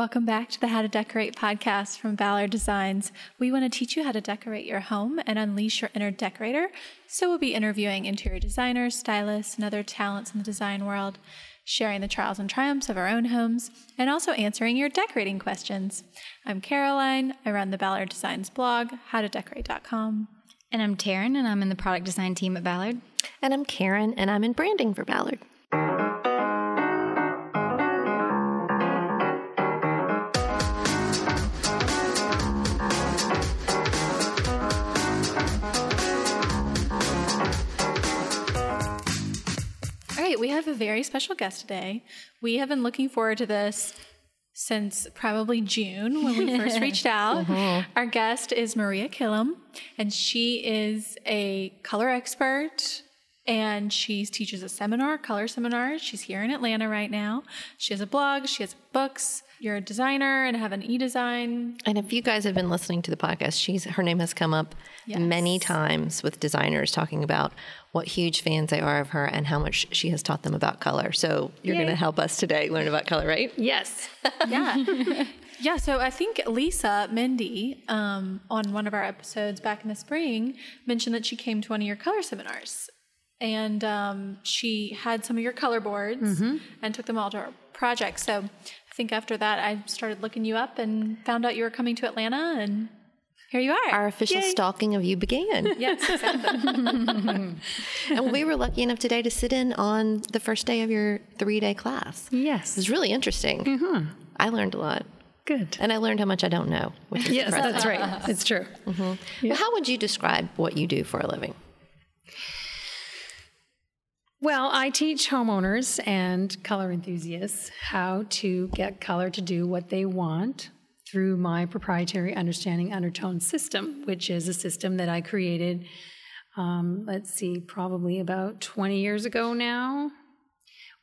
Welcome back to the How to Decorate podcast from Ballard Designs. We want to teach you how to decorate your home and unleash your inner decorator. So, we'll be interviewing interior designers, stylists, and other talents in the design world, sharing the trials and triumphs of our own homes, and also answering your decorating questions. I'm Caroline. I run the Ballard Designs blog, howtodecorate.com. And I'm Taryn, and I'm in the product design team at Ballard. And I'm Karen, and I'm in branding for Ballard. We have a very special guest today. We have been looking forward to this since probably June when we first reached out. Uh-huh. Our guest is Maria Killam, and she is a color expert and she teaches a seminar, color seminar. She's here in Atlanta right now. She has a blog, she has books. You're a designer and have an e-design. And if you guys have been listening to the podcast, she's her name has come up Yes. many times with designers talking about what huge fans they are of her and how much she has taught them about color. So you're going to help us today learn about color, right? Yes. Yeah. yeah, so I think Lisa Mende um, on one of our episodes back in the spring mentioned that she came to one of your color seminars. And um, she had some of your color boards and took them all to her project. So I think after that, I started looking you up and found out you were coming to Atlanta, and here you are. Our official stalking of you began. yes, exactly. and we were lucky enough today to sit in on the first day of your three day class. Yes. It was really interesting. Mm-hmm. I learned a lot. Good. And I learned how much I don't know. Which is Yes, impressive. that's right. It's true. Mm-hmm. Well, how would you describe what you do for a living? Well, I teach homeowners and color enthusiasts how to get color to do what they want through my proprietary understanding undertone system, which is a system that I created, um, let's see, probably about 20 years ago now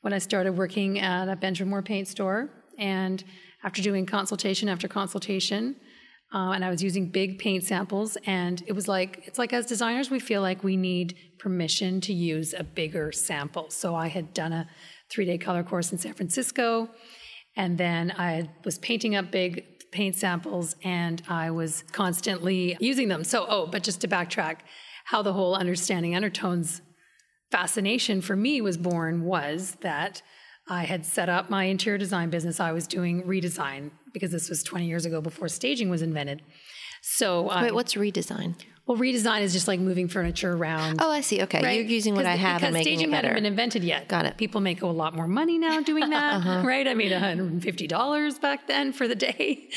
when I started working at a Benjamin Moore paint store. And after doing consultation after consultation, uh, and I was using big paint samples, and it was like it's like as designers we feel like we need permission to use a bigger sample. So I had done a three-day color course in San Francisco, and then I was painting up big paint samples, and I was constantly using them. So oh, but just to backtrack, how the whole understanding undertones fascination for me was born was that I had set up my interior design business. I was doing redesign because this was 20 years ago before staging was invented. So, Wait, what's redesign? Well, redesign is just like moving furniture around. Oh, I see. Okay. right? You're using what I have and making it staging better. hadn't been invented yet. Got it. Uh-huh. People make a lot more money now doing that, right? I made $150 back then for the day.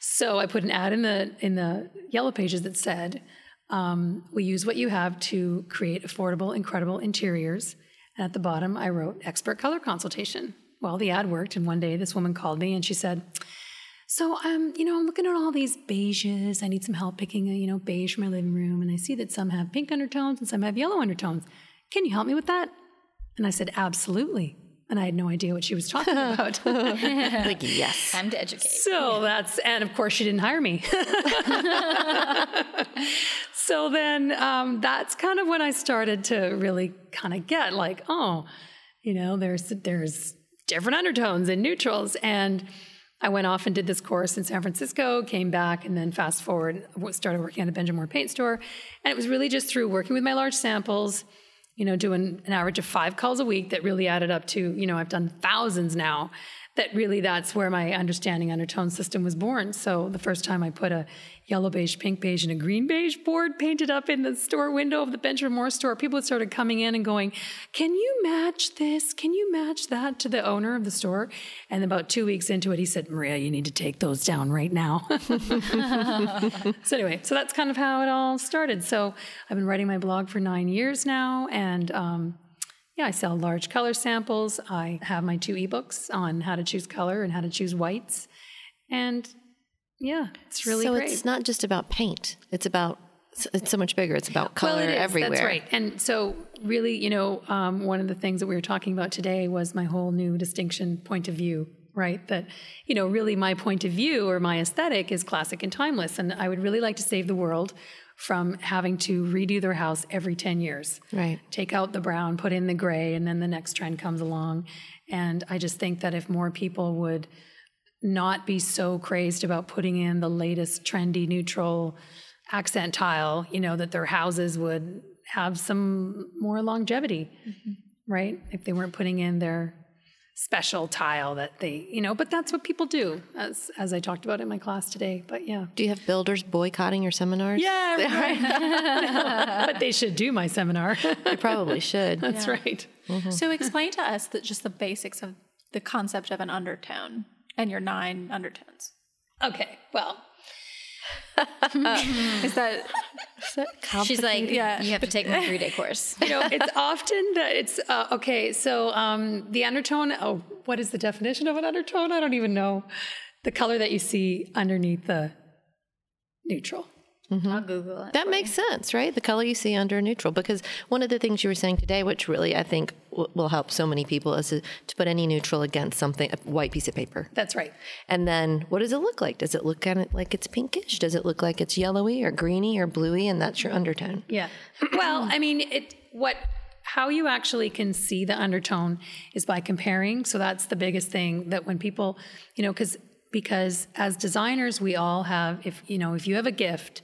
So I put an ad in the in the yellow pages that said, um, "We use what you have to create affordable, incredible interiors." And at the bottom, I wrote "expert color consultation." Well, the ad worked, and one day this woman called me and she said, "So, um, you know, I'm looking at all these beiges. I need some help picking a, you know, beige for my living room, and I see that some have pink undertones and some have yellow undertones. Can you help me with that?" And I said, "Absolutely." And I had no idea what she was talking about. like, yes. Time to educate. So that's, and of course, she didn't hire me. so then um, that's kind of when I started to really kind of get like, oh, you know, there's there's different undertones and neutrals, and I went off and did this course in San Francisco, came back, and then fast forward, started working at a Benjamin Moore paint store, and it was really just through working with my large samples you know, doing an average of five calls a week that really added up to, you know, I've done thousands now. That really, that's where my understanding undertone system was born. So the first time I put a yellow beige, pink beige, and a green beige board painted up in the store window of the Benjamin Moore store, people started coming in and going, "Can you match this? Can you match that?" To the owner of the store. And about two weeks into it, he said, "Maria, you need to take those down right now." So anyway, so that's kind of how it all started. So I've been writing my blog for nine years now, and um, yeah, I sell large color samples. I have my two ebooks on how to choose color and how to choose whites, and yeah, it's really so great. it's not just about paint. It's about it's so much bigger. It's about color well, it is. everywhere. That's right. And so, really, you know, um, one of the things that we were talking about today was my whole new distinction point of view, right? That, you know, really my point of view or my aesthetic is classic and timeless. And I would really like to save the world from having to redo their house every 10 years. Right. Take out the brown, put in the gray, and then the next trend comes along. And I just think that if more people would not be so crazed about putting in the latest trendy neutral accent tile, you know, that their houses would have some more longevity, mm-hmm. right? If they weren't putting in their special tile that they, you know, but that's what people do, as as I talked about in my class today. But yeah. Do you have builders boycotting your seminars? Yeah, right. but they should do my seminar. They probably should. That's right. Mm-hmm. So explain to us that just the basics of the concept of an undertone and your nine undertones. Okay, well, Is that She's like, Yeah. you have to take my three day course. you know, it's often that it's uh, okay. So um, the undertone. Oh, what is the definition of an undertone? I don't even know. The color that you see underneath the neutral. Mm-hmm. I'll Google it. That makes sense, right? The color you see under neutral. Because one of the things you were saying today, which really I think w- will help so many people, is to, to put any neutral against something, a white piece of paper. That's right. And then what does it look like? Does it look kind of like it's pinkish? Does it look like it's yellowy or greeny or bluey? And that's your undertone. Yeah. Well, I mean, it what how you actually can see the undertone is by comparing. So that's the biggest thing that when people, you know, because because as designers, we all have if you know if you have a gift,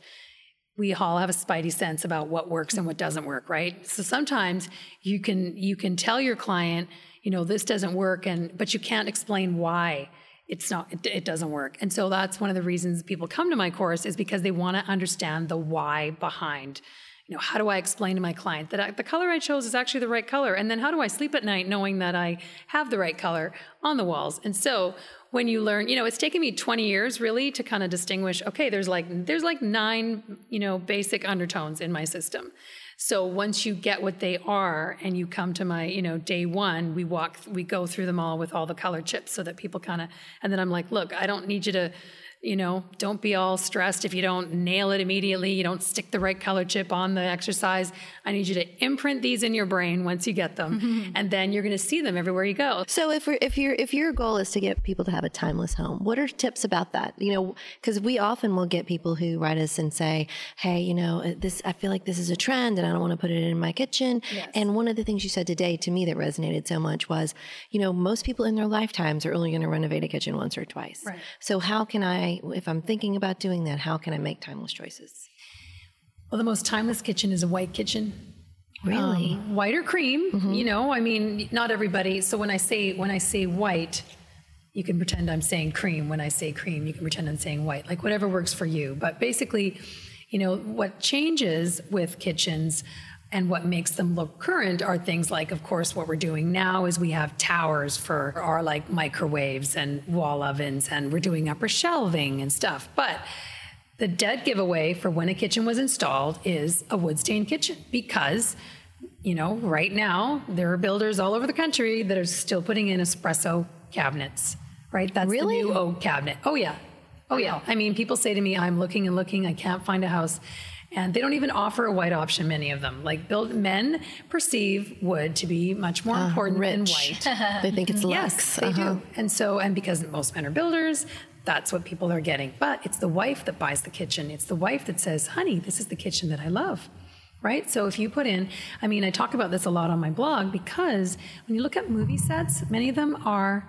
we all have a spidey sense about what works and what doesn't work, right? So sometimes you can you can tell your client, you know, this doesn't work, and but you can't explain why it's not it, it doesn't work. And so that's one of the reasons people come to my course is because they want to understand the why behind you know, how do I explain to my client that I, the color I chose is actually the right color? And then how do I sleep at night knowing that I have the right color on the walls? And so when you learn, you know, it's taken me 20 years really to kind of distinguish, okay, there's like there's like nine, you know, basic undertones in my system. So once you get what they are and you come to my, you know, day one, we walk, we go through them all with all the color chips so that people kind of, and then I'm like, look, I don't need you to, you know, don't be all stressed if you don't nail it immediately. You don't stick the right color chip on the exercise. I need you to imprint these in your brain once you get them, and then you're going to see them everywhere you go. So if we're, if your if your goal is to get people to have a timeless home, what are tips about that? You know, because we often will get people who write us and say, "Hey, you know, uh, this I feel like this is a trend, and I don't want to put it in my kitchen." And one of the things you said today to me that resonated so much was, you know, most people in their lifetimes are only going to renovate a kitchen once or twice. Right. So how can I, if I'm thinking about doing that, how can I make timeless choices? Well, the most timeless kitchen is a white kitchen. Really? Um, white or cream, you know, I mean, not everybody. So when I say when I say white, you can pretend I'm saying cream. When I say cream, you can pretend I'm saying white. Like whatever works for you. But basically, you know, what changes with kitchens and what makes them look current are things like, of course, what we're doing now is we have towers for our like microwaves and wall ovens, and we're doing upper shelving and stuff. But the dead giveaway for when a kitchen was installed is a wood stained kitchen because, you know, right now there are builders all over the country that are still putting in espresso cabinets, right? That's Really? the new oak cabinet. Oh, yeah. Oh, yeah. I mean, people say to me, I'm looking and looking, I can't find a house. And they don't even offer a white option, many of them. Like, build men perceive wood to be much more important than white. they think it's Yes, they Uh-huh. do. And so, and because most men are builders, that's what people are getting. But it's the wife that buys the kitchen. It's the wife that says, honey, this is the kitchen that I love. Right? So if you put in, I mean, I talk about this a lot on my blog because when you look at movie sets, many of them are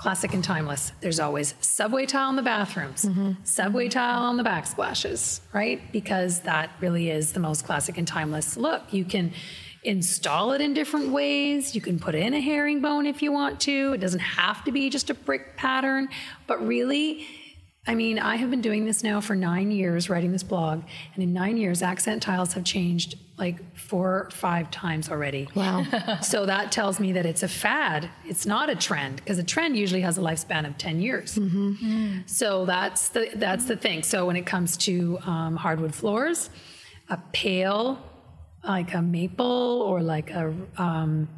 classic and timeless. There's always subway tile in the bathrooms, mm-hmm. subway tile on the backsplashes, right? Because that really is the most classic and timeless look. You can install it in different ways. You can put in a herringbone if you want to. It doesn't have to be just a brick pattern, but really, I mean, I have been doing this now for nine years, writing this blog, and in nine years, accent tiles have changed like four or five times already. Wow. So that tells me that it's a fad. It's not a trend because a trend usually has a lifespan of 10 years. So that's the that's the thing. So when it comes to um, hardwood floors, a pale, like a maple or like a um,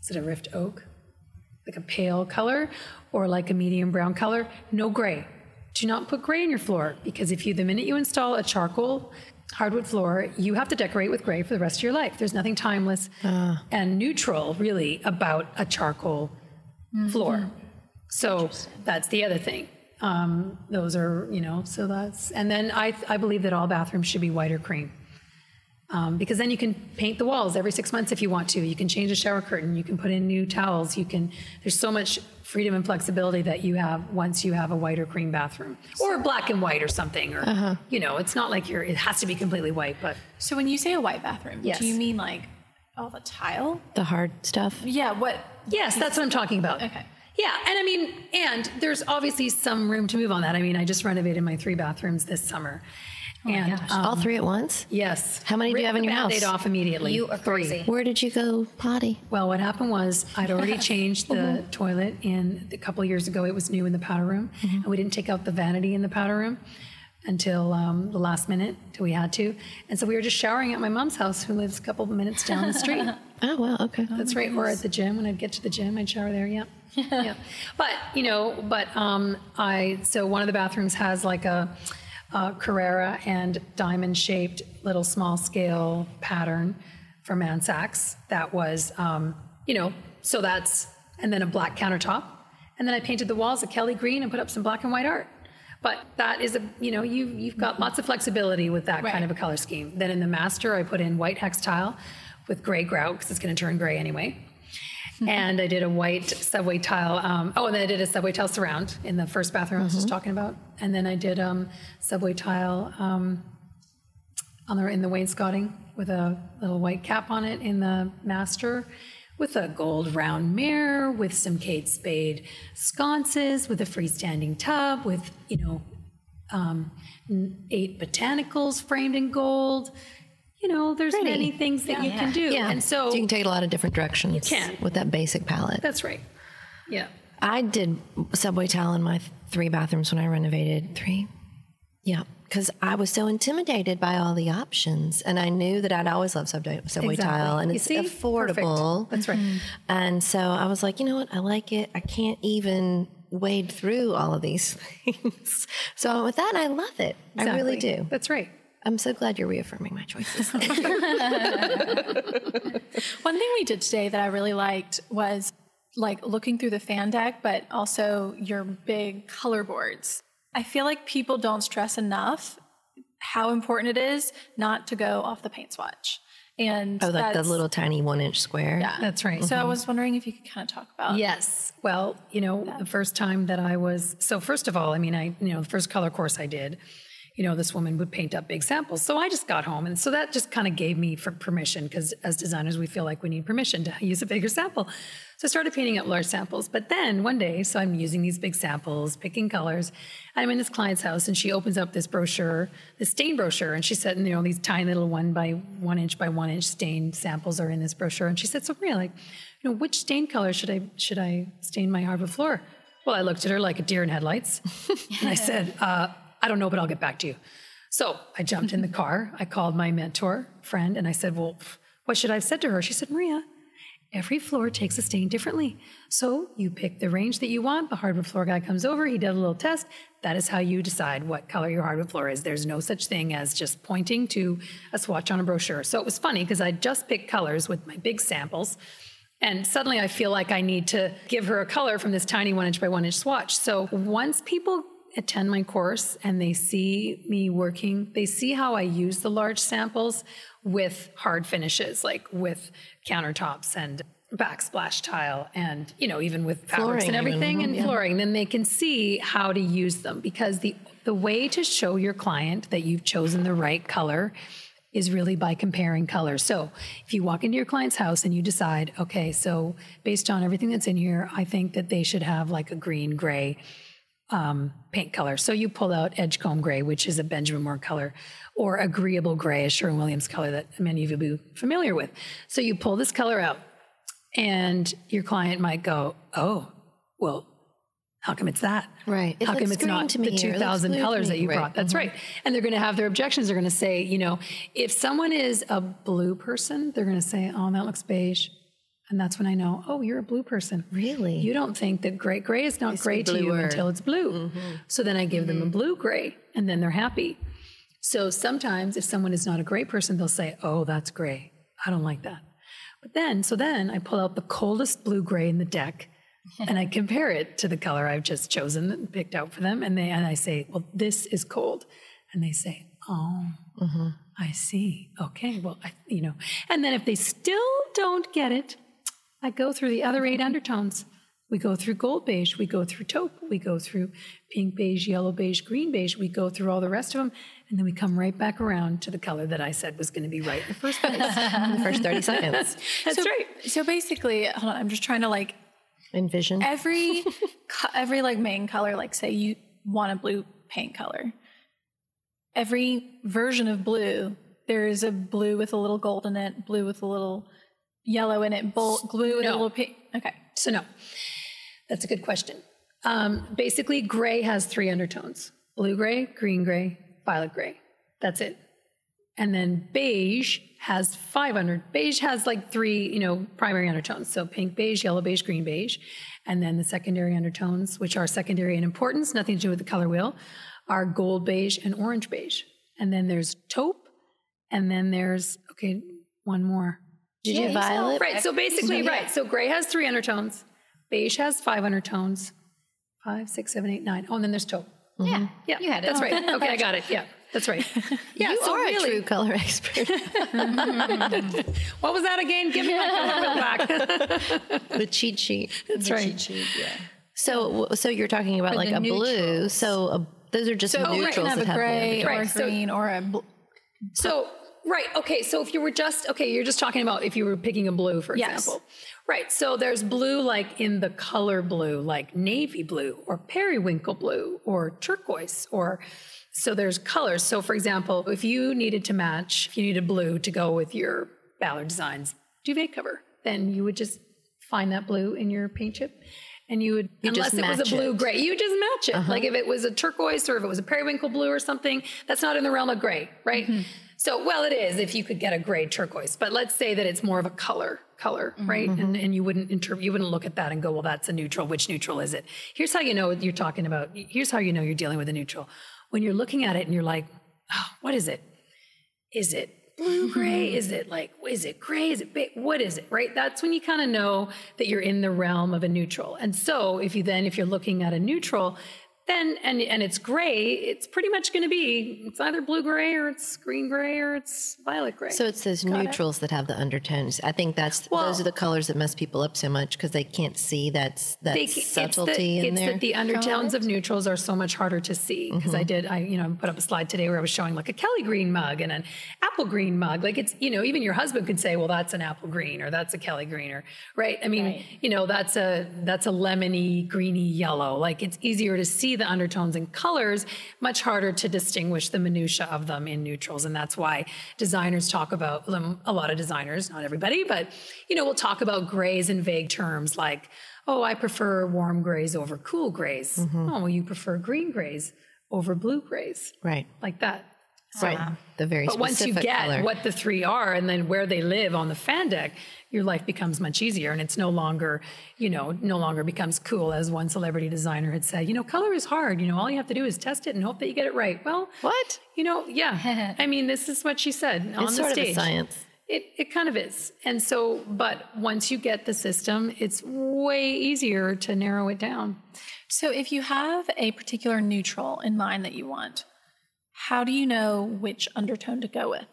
is it a rift oak, like a pale color, or like a medium brown color, no gray. Do not put gray in your floor because if you the minute you install a charcoal hardwood floor, you have to decorate with gray for the rest of your life. There's nothing timeless and neutral really about a charcoal floor. So that's the other thing. Um, those are, you know, so that's, and then I, I believe that all bathrooms should be white or cream. Um, because then you can paint the walls every six months if you want to. You can change a shower curtain. You can put in new towels. You can. There's so much freedom and flexibility that you have once you have a white or cream bathroom, or black and white or something. Or you know, it's not like you're. It has to be completely white, but So when you say a white bathroom, Yes. do you mean like all the tile? The hard stuff. Yeah. What? yes, that's what I'm talking about. Okay. Yeah, and I mean, and there's obviously some room to move on that. I mean, I just renovated my three bathrooms this summer, and um, All three at once? yes, How many do you have in the your house? Band-Aid off immediately. You are Three. crazy. Where did you go potty? Well, what happened was I'd already changed the toilet in a couple of years ago. It was new in the powder room, and we didn't take out the vanity in the powder room until um, the last minute, till we had to. And so we were just showering at my mom's house, who lives a couple of minutes down the street. Oh, well, okay. That's right. Or at the gym when I'd get to the gym, I'd shower there. Yeah. yeah. But you know, but um, I so one of the bathrooms has like a, Carrara and diamond shaped little small scale pattern for Mansax that was um, you know so that's and then a black countertop and then I painted the walls a Kelly green and put up some black and white art. But that is a you know you you've got lots of flexibility with that kind of a color scheme. Then in the master, I put in white hex tile with gray grout because it's going to turn gray anyway. and I did a white subway tile. Um, oh, and then I did a subway tile surround in the first bathroom I was just talking about. And then I did um, subway tile um, on the in the wainscoting with a little white cap on it in the master, with a gold round mirror, with some Kate Spade sconces, with a freestanding tub, with you know um, eight botanicals framed in gold. You know, there's Pretty. many things that you can do, Yeah. and so you can take a lot of different directions. You can. With that basic palette. that's right. Yeah. I did subway tile in my three bathrooms when I renovated. Three? Yeah. Because I was so intimidated by all the options. And I knew that I'd always love subway, subway Exactly. tile. And You it's see? affordable. Perfect. That's right. Mm-hmm. And so I was like, you know what? I like it. I can't even wade through all of these things. so with that I love it. I really do. That's right. I'm so glad you're reaffirming my choices. One thing we did today that I really liked was like looking through the fan deck, but also your big color boards. I feel like people don't stress enough how important it is not to go off the paint swatch. And oh, like the little tiny one inch square. yeah. That's right. So I mm-hmm. was wondering if you could kind of talk about Yes. Well, you know, the first time that I was so first of all, I mean, I you know, the first color course I did, you know, this woman would paint up big samples. So I just got home and so that just kind of gave me for permission because as designers we feel like we need permission to use a bigger sample. So I started painting up large samples. But then one day, so I'm using these big samples, picking colors. I'm in this client's house and she opens up this brochure, this stain brochure, and she said, you know, these tiny little one by one inch by one inch stain samples are in this brochure. And she said, so Maria, like, you know, which stain color should I should I stain my hardwood floor? Well, I looked at her like a deer in headlights, and I said, uh, I don't know, but I'll get back to you. So I jumped in the mm-hmm. car. I called my mentor friend, and I said, Well, what should I have said to her? She said, Maria, every floor takes a stain differently. So you pick the range that you want. The hardwood floor guy comes over. He does a little test. That is how you decide what color your hardwood floor is. There's no such thing as just pointing to a swatch on a brochure. So it was funny because I just picked colors with my big samples. And suddenly I feel like I need to give her a color from this tiny one inch by one inch swatch. So once people attend my course and they see me working, they see how I use the large samples with hard finishes, like with countertops and backsplash tile and you know even with fabrics and Flooring even, everything and yeah. flooring then they can see how to use them because the the way to show your client that you've chosen the right color is really by comparing colors. So if you walk into your client's house and you decide, okay, so based on everything that's in here, I think that they should have like a green gray um, paint color. So you pull out Edgecomb gray, which is a Benjamin Moore color, or agreeable gray, a Sherwin Williams color that many of you will be familiar with. So you pull this color out, and your client might go, oh, well, how come it's that? Right. It How come it's not to me the or it looks 2,000 colors that you Right. brought? That's right. And they're going to have their objections. They're going to say, you know, if someone is a blue person, they're going to say, oh, that looks beige. And that's when I know, oh, you're a blue person. Really? You don't think that gray gray is not gray to you until it's blue. So then I give them a blue gray and then they're happy. So sometimes if someone is not a gray person, they'll say, oh, that's gray. I don't like that. But then, so then I pull out the coldest blue gray in the deck and I compare it to the color I've just chosen and picked out for them. And they and I say, well, this is cold. And they say, oh, I see. Okay, well, I, you know. And then if they still don't get it, I go through the other eight undertones. We go through gold beige, we go through taupe, we go through pink beige, yellow beige, green beige, we go through all the rest of them, and then we come right back around to the color that I said was going to be right in the first place. the first 30 seconds. That's so, right. So basically, hold on, I'm just trying to like Envision. every every like main color. Like say you want a blue paint color. Every version of blue, there is a blue with a little gold in it, blue with a little yellow in it, blue with a little pink. Okay. So, no, that's a good question. Um, basically, gray has three undertones blue gray, green gray, violet gray. That's it. And then beige has five under. Beige has like three, you know, primary undertones. So pink beige, yellow beige, green beige, and then the secondary undertones, which are secondary in importance, nothing to do with the color wheel, are gold beige and orange beige. And then there's taupe, and then there's okay, one more. Did you violet? Right. So basically, right. So gray has three undertones. Beige has five undertones. Five, six, seven, eight, nine. Oh, and then there's taupe. Yeah. Yeah, You had it. That's right. Okay, I got it. Yeah, that's right. Yeah. you so are really, a true color expert. what was that again? Give me my color back. the cheat sheet. that's right. Cheat sheet, yeah. So, so you're talking about like the a blue. So a, those are just So you neutrals can have that a have gray the or a Right, green or a bl- So, right, okay, so if you were just, okay, you're just talking about if you were picking a blue, for Yes. example. Right, so there's blue like in the color blue, like navy blue or periwinkle blue or turquoise or, so there's colors. So, for example, if you needed to match, if you needed blue to go with your Ballard Designs duvet cover, then you would just find that blue in your paint chip. And you would, just unless it was a blue it. gray, you just match it. Uh-huh. Like if it was a turquoise or if it was a periwinkle blue or something, that's not in the realm of gray, right? Mm-hmm. So, well, it is if you could get a gray turquoise, but let's say that it's more of a color, color, mm-hmm. right? And, mm-hmm. and you wouldn't inter- you wouldn't look at that and go, well, that's a neutral. Which neutral is it? Here's how you know you're talking about. Here's how you know you're dealing with a neutral. When you're looking at it and you're like, oh, what is it? Is it blue gray? Mm-hmm. Is it like, is it gray? Is it big? What is it, right? That's when you kind of know that you're in the realm of a neutral. And so if you then, if you're looking at a neutral, then, and, and it's gray, it's pretty much going to be, it's either blue gray or it's green gray or it's violet gray. So it's those neutrals that have the undertones. I think that's Well- those are the colors that mess people up so much because they can't see that's that They- subtlety it's the, in it's there. that the undertones of neutrals are so much harder to see because I mm-hmm. did I you know put up a slide today where I was showing like a Kelly green mug and an apple green mug. Like it's you know even your husband could say well that's an apple green or that's a Kelly green or right? I mean you know that's a that's a lemony greeny yellow. Like it's easier to see the undertones and colors much harder to distinguish the minutia of them in neutrals and that's why designers talk about them a lot of designers not everybody but you know we'll talk about grays in vague terms like oh, I prefer warm grays over cool grays. Mm-hmm. Oh, well, you prefer green grays over blue grays, right. like that. Right. Uh-huh. The very But once you specific get color. what the three are and then where they live on the fan deck, your life becomes much easier and it's no longer, you know, no longer becomes cool as one celebrity designer had said, you know, color is hard. You know, all you have to do is test it and hope that you get it right. Well, what? you know, yeah. I mean, this is what she said on It's the sort stage. of a science. It, it kind of is. And so, but once you get the system, it's way easier to narrow it down. So if you have a particular neutral in mind that you want, how do you know which undertone to go with?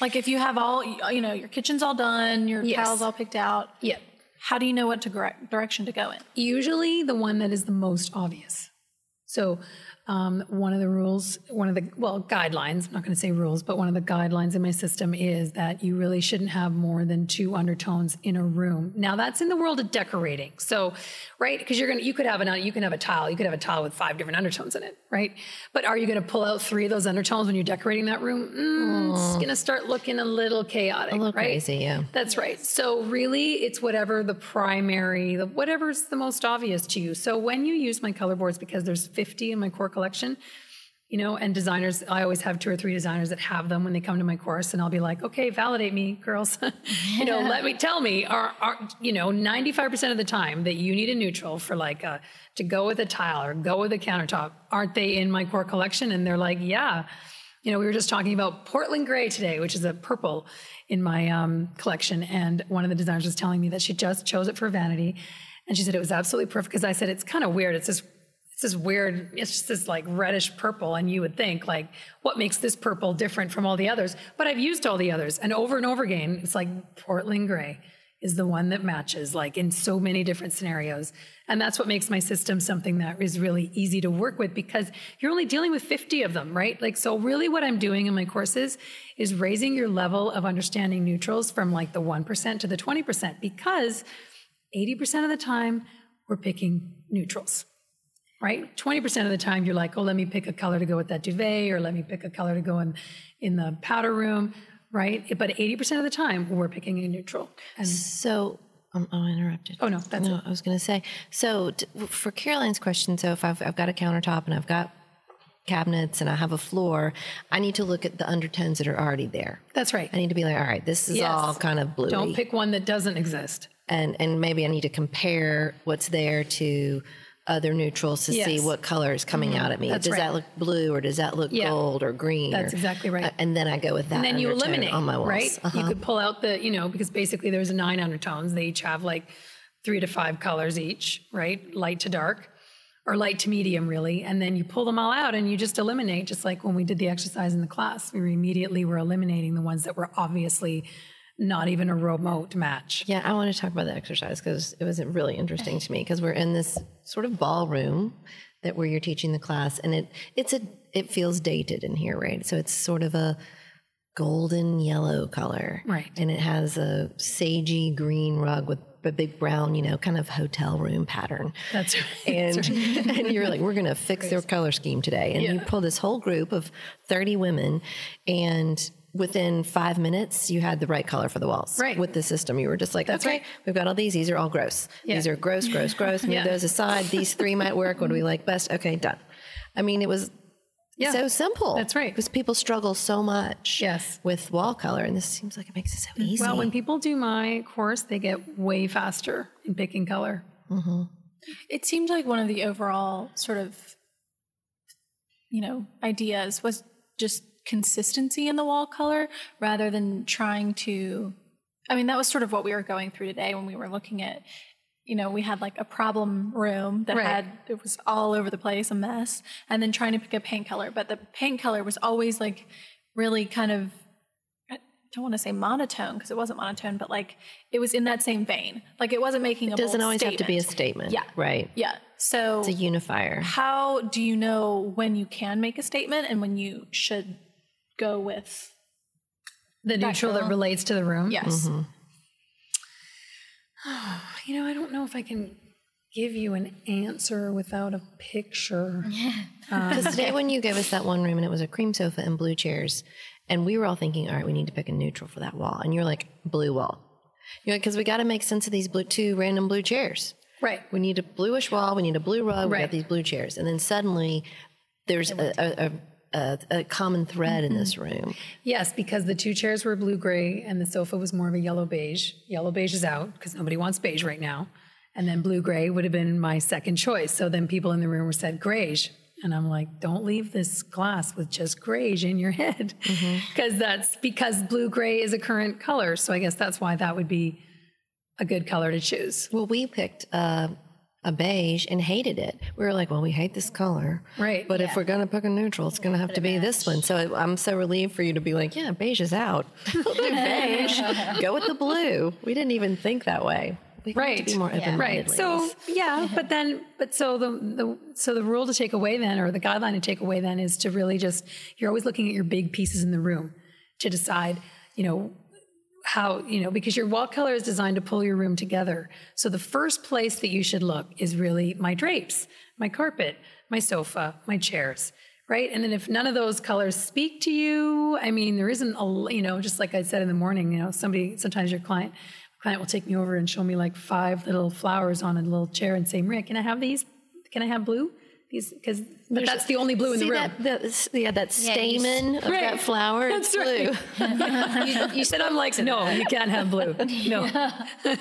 Like if you have all, you know, your kitchen's all done, your Yes. tiles all picked out, Yeah. how do you know what to gre- direction to go in? Usually the one that is the most obvious. So, um, one of the rules, one of the, well, guidelines, I'm not going to say rules, but one of the guidelines in my system is that you really shouldn't have more than two undertones in a room. Now, that's in the world of decorating. So, right? Because you're to, you could have an, you can have a tile, you could have a tile with five different undertones in it, right? But are you going to pull out three of those undertones when you're decorating that room? Mm, It's going to start looking a little chaotic, A little right? crazy, yeah. That's right. So really, it's whatever the primary, the, whatever's the most obvious to you. So when you use my color boards, because there's 50 in my core collection, you know, and designers, I always have two or three designers that have them when they come to my course, and I'll be like, okay, validate me, girls. you know, let me tell me, are, are you know, 95% of the time that you need a neutral for like a, to go with a tile or go with a countertop, aren't they in my core collection? And they're like, yeah. You know, we were just talking about Portland Gray today, which is a purple in my um, collection. And one of the designers was telling me that she just chose it for vanity. And she said it was absolutely perfect because I said, it's kind of weird. It's this, this weird, it's just this like reddish purple. And you would think, like, what makes this purple different from all the others? But I've used all the others. And over and over again, it's like Portland gray is the one that matches, like in so many different scenarios. And that's what makes my system something that is really easy to work with because you're only dealing with 50 of them, right? Like, so really what I'm doing in my courses is raising your level of understanding neutrals from like the 1% to the 20% because 80% of the time we're picking neutrals right? 20% of the time you're like, oh, let me pick a color to go with that duvet or let me pick a color to go in, in the powder room, right? But 80% of the time we're picking a neutral. And So, um, oh, interrupted. Oh, no, that's no. I was going to say. So, t- for Caroline's question, so if I've, I've got a countertop and I've got cabinets and I have a floor, I need to look at the undertones that are already there. that's right. I need to be like, all right, this is Yes. all kind of bluey, Don't pick one that doesn't exist. and and maybe I need to compare what's there to other neutrals to see Yes. Mm-hmm. what color is coming out at me. That's does right. that look blue or does that look Yeah. gold or green? That's or- exactly right. uh, and then I go with that. and then you eliminate on my walls. right Uh-huh. you could pull out the you know because basically there's nine undertones they each have like three to five colors each right light to dark or light to medium really and then you pull them all out and you just eliminate just like when we did the exercise in the class we were immediately were eliminating the ones that were obviously not even a remote match Yeah, I want to talk about the exercise because it was really interesting to me because we're in this sort of ballroom that where you're teaching the class and it it's a it feels dated in here, right? So it's sort of a golden yellow color. Right. And it has a sagey green rug with a big brown, you know, kind of hotel room pattern. that's right And, and you're like, we're going to fix their color scheme today. And you pull this whole group of 30 women, and within five minutes, you had the right color for the walls. Right. With the system, you were just like, That's okay, right. we've got all these. These are all gross. These are gross, gross, gross. Move Yeah. those aside. These three might work. What do we like best? Okay, done. I mean, it was Yeah. so simple. That's right. Because people struggle so much Yes. with wall color, and this seems like it makes it so easy. well when people do my course they get way faster in picking color mm-hmm. It seemed like one of the overall sort of, you know, ideas was just consistency in the wall color rather than trying to. I mean, that was sort of what we were going through today when we were looking at, you know, we had like a problem room that Right. had, it was all over the place, a mess, and then trying to pick a paint color. But the paint color was always like really kind of I don't want to say monotone because it wasn't monotone, but like it was in that same vein. Like it wasn't making a it doesn't bold always have to be a statement. statement. Yeah. Right. Yeah. So It's a unifier. how do you know when you can make a statement and when you should go with the neutral that color. relates to the room yes? Mm-hmm. You know, I don't know if I can give you an answer without a picture. Because today, when you gave us that one room and it was a cream sofa and blue chairs, and we were all thinking, all right, we need to pick a neutral for that wall. And you're like, blue wall. You're like, because we got to make sense of these blue, two random blue chairs. Right. We need a bluish wall, we need a blue rug, we got these blue chairs. And then suddenly, there's a, a, a, a, a common thread in this room. Yes, because the two chairs were blue gray and the sofa was more of a yellow beige. Yellow beige is out because nobody wants beige right now. And then blue gray would have been my second choice. So then people in the room were said grayish. And I'm like, don't leave this class with just grayish in your head. Because that's because blue gray is a current color. So I guess that's why that would be a good color to choose. Well, we picked uh, a beige and hated it. We were like, well, we hate this color. Right. But if we're going to pick a neutral, it's going to have to be this one. So I'm so relieved for you to be like, yeah, beige is out. We'll do beige. Go with the blue. We didn't even think that way. We want to Right. be more open-minded. Right. So yeah, but then but so the, the so the rule to take away then or the guideline to take away then is to really just you're always looking at your big pieces in the room to decide, you know, how, you know, because your wall color is designed to pull your room together. So the first place that you should look is really my drapes, my carpet, my sofa, my chairs. Right. And then if none of those colors speak to you, I mean, there isn't a, you know, just like I said in the morning, you know, somebody, sometimes your client, client will take me over and show me like five little flowers on a little chair and say, Maria, can I have these? Can I have blue? These, because but that's the only blue in the room. that, that, yeah, that Yeah, stamen of Right. that flower? That's it's blue. right. you said I'm like, no, you can't have blue. No.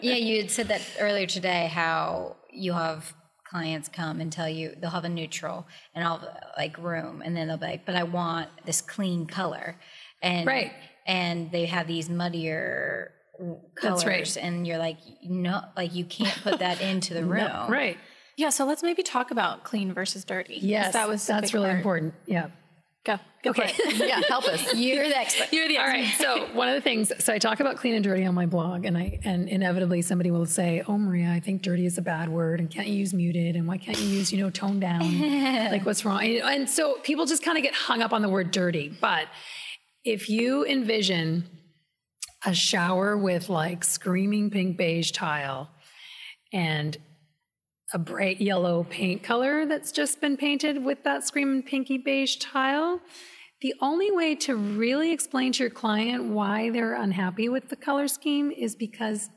Yeah, you had said that earlier today how you have clients come and tell you they'll have a neutral and I'll like room and then they'll be like, but I want this clean color. And Right. and they have these muddier colors That's right. and you're like, no, like you can't put that into the room. Right. Yeah, so let's maybe talk about clean versus dirty. Yes, that was that's really part. important. Yeah. Go, go Okay. for it. yeah, help us. You're the expert. You're the expert. All right. So one of the things, so I talk about clean and dirty on my blog, and I and inevitably somebody will say, "Oh, Maria, I think dirty is a bad word, and can't you use muted, and why can't you use you know toned down? like what's wrong?" And so people just kind of get hung up on the word dirty. But if you envision a shower with like screaming pink beige tile and a bright yellow paint color that's just been painted with that screaming pinky beige tile. The only way to really explain to your client why they're unhappy with the color scheme is because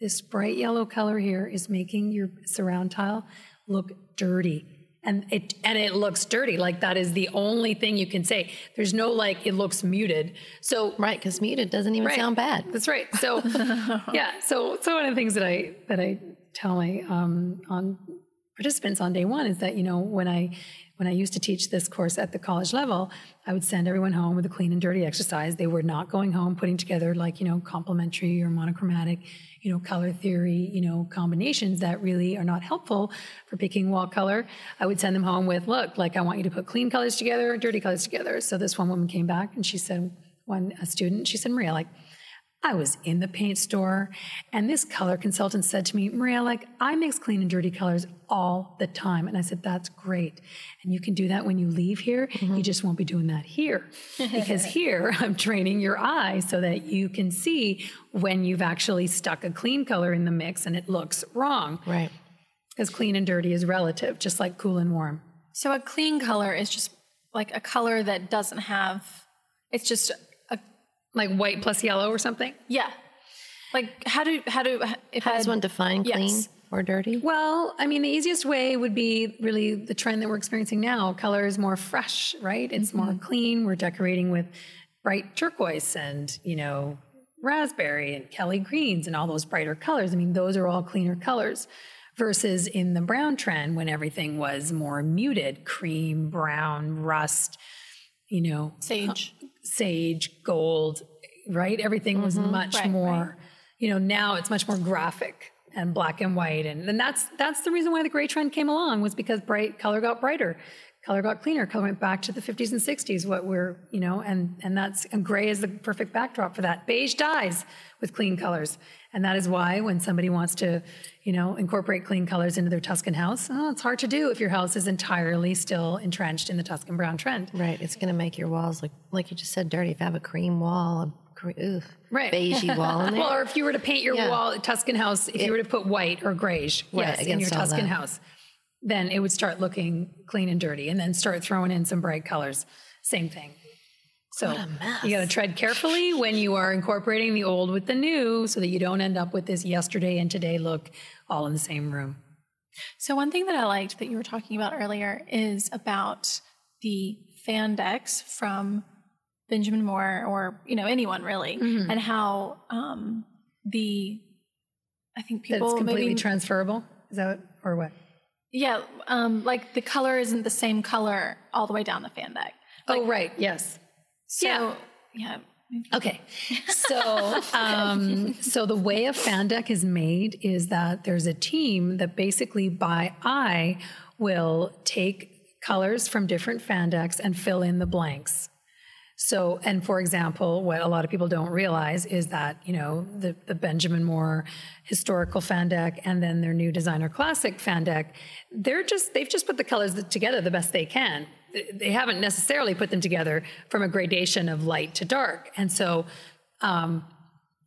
this bright yellow color here is making your surround tile look dirty. And it and it looks dirty. Like that is the only thing you can say. There's no like it looks muted. So Right, because muted doesn't even Right. sound bad. that's right. So yeah. So so one of the things that I that I tell my um, on participants on day one is that you know when I when I used to teach this course at the college level, I would send everyone home with a clean and dirty exercise. They were not going home putting together like you know complementary or monochromatic, you know color theory, you know combinations that really are not helpful for picking wall color. I would send them home with look like I want you to put clean colors together, dirty colors together. So this one woman came back and she said one a student she said Maria like I was in the paint store and this color consultant said to me, Maria, like I mix clean and dirty colors all the time. And I said, that's great. And you can do that when you leave here. You mm-hmm. just won't be doing that here. Because here I'm training your eye so that you can see when you've actually stuck a clean color in the mix and it looks wrong. Right. Because clean and dirty is relative, just like cool and warm. So a clean color is just like a color that doesn't have. It's just a Like white plus yellow or something. yeah. Like how do how do if How I does one define Yes. clean or dirty? Well, I mean, the easiest way would be really the trend that we're experiencing now. Color is more fresh, right? It's more mm-hmm. clean. We're decorating with bright turquoise and, you know, raspberry and Kelly greens and all those brighter colors. I mean, those are all cleaner colors versus in the brown trend when everything was more muted cream, brown, rust, you know, sage. Sage, gold, right? Everything was mm-hmm. much Right, more, you know, now it's much more graphic and black and white. And, and that's that's the reason why the gray trend came along was because bright color got brighter. Color got cleaner. Color went back to the 50s and 60s, what we're, you know, and and that's and gray is the perfect backdrop for that. Beige dies with clean colors. And that is why when somebody wants to, you know, incorporate clean colors into their Tuscan house, oh, it's hard to do if your house is entirely still entrenched in the Tuscan brown trend. Right. It's going to make your walls look, like you just said, dirty. If you have a cream wall, a oof, Right. beigey wall in there. Well, or if you were to paint your Yeah. wall Tuscan house, if you were to put white or grayish, yes, in your Tuscan that. house, then it would start looking clean and dirty, and then start throwing in some bright colors. Same thing. So you got to tread carefully when you are incorporating the old with the new, so that you don't end up with this yesterday and today look all in the same room. So one thing that I liked that you were talking about earlier is about the fan decks from Benjamin Moore or you know anyone really, Mm-hmm. and how um, the I think That's people completely maybe transferable. Is that what, or what? Yeah um, like the color isn't the same color all the way down the fan deck. oh, right. Yes. So Yeah. yeah, Okay. So, um, so the way a fan deck is made is that there's a team that basically by eye will take colors from different fan decks and fill in the blanks. So, and for example, what a lot of people don't realize is that, you know, the, the Benjamin Moore historical fan deck and then their new designer classic fan deck, they're just, they've just put the colors together the best they can. They- haven't necessarily put them together from a gradation of light to dark. And so, um,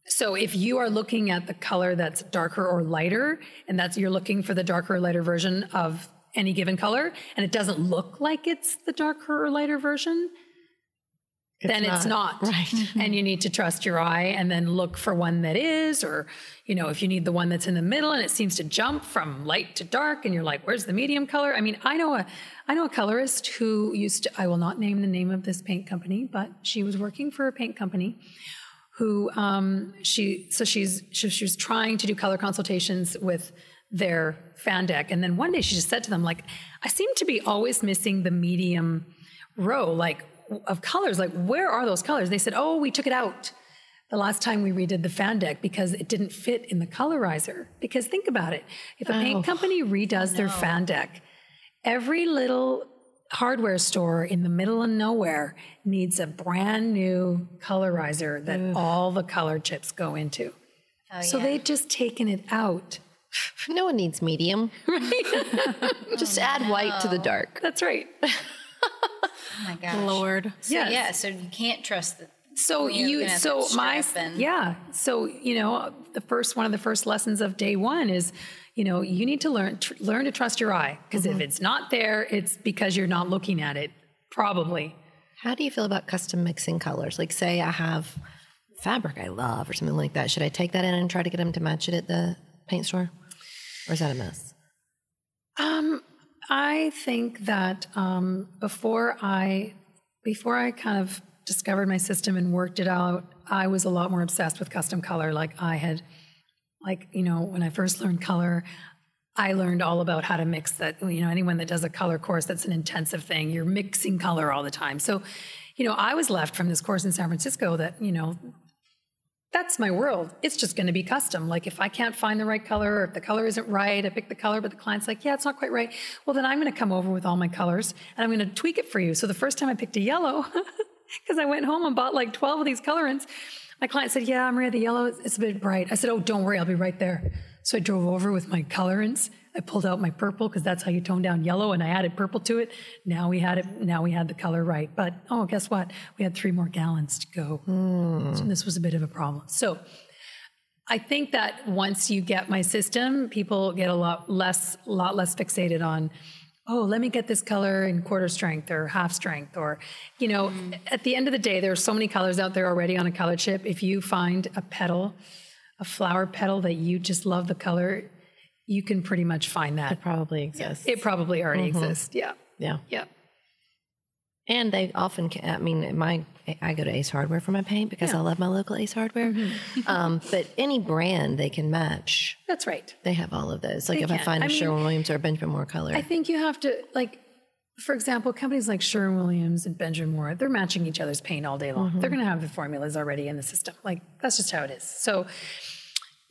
so if you are looking at the color that's darker or lighter, and that's you're looking for the darker or lighter version of any given color, and it doesn't look like it's the darker or lighter version, then it's not. Right. and you need to trust your eye and then look for one that is, or, you know, if you need the one that's in the middle and it seems to jump from light to dark and you're like, where's the medium color? I mean, I know a I know a colorist who used to I will not name the name of this paint company, but she was working for a paint company who um, she so she's she, she was trying to do color consultations with their fan deck and then one day she just said to them like i seem to be always missing the medium row like of colors like where are those colors they said oh we took it out the last time we redid the fan deck because it didn't fit in the colorizer. Because think about it if a paint Oh. company redoes their fan deck, every little hardware store in the middle of nowhere needs a brand new colorizer that all the color chips go into. Oh, so yeah. they've just taken it out. No one needs medium. Right? Just add white to the dark. That's right. oh my gosh. Lord. So, Yes. yeah, so you can't trust the. So You're you, gonna have so my, strap and- yeah. So you know, the first one of the first lessons of day one is, you know, you need to learn tr- learn to trust your eye because if it's not there, it's because you're not looking at it. Probably. How do you feel about custom mixing colors? Like, say I have fabric I love or something like that. Should I take that in and try to get them to match it at the paint store? Or is that a mess? Um, I think that um, before I before I kind of discovered my system and worked it out, I was a lot more obsessed with custom color. Like I had, like you know, when I first learned color, I learned all about how to mix that. You know, anyone that does a color course, that's an intensive thing. You're mixing color all the time. So, you know, I was left from this course in San Francisco that you know that's my world. It's just going to be custom. Like if I can't find the right color or if the color isn't right, I pick the color, but the client's like, yeah, it's not quite right. Well, then I'm going to come over with all my colors and I'm going to tweak it for you. So the first time I picked a yellow, because I went home and bought like 12 of these colorants, my client said, yeah, Maria, the yellow, it's a bit bright. I said, oh, don't worry, I'll be right there. So I drove over with my colorants. I pulled out my purple because that's how you tone down yellow, and I added purple to it. Now we had it. Now we had the color right. But oh, guess what? We had three more gallons to go. Hmm. So this was a bit of a problem. So I think that once you get my system, people get a lot less, lot less fixated on, oh, let me get this color in quarter strength or half strength, or, you know, hmm. at the end of the day, there are so many colors out there already on a color chip. If you find a petal, a flower petal that you just love the color, you can pretty much find that. It probably exists. It probably already mm-hmm. exists. Yeah. yeah. Yeah. And they often, I mean, my I go to Ace Hardware for my paint because I love my local Ace Hardware. Mm-hmm. um, but any brand they can match, That's right. they have all of those. Like They if I find a I mean- Sherwin Williams or a Benjamin Moore color, I think you have to like, for example, companies like Sherwin Williams and Benjamin Moore, they're matching each other's paint all day long. Mm-hmm. They're going to have the formulas already in the system. Like that's just how it is. So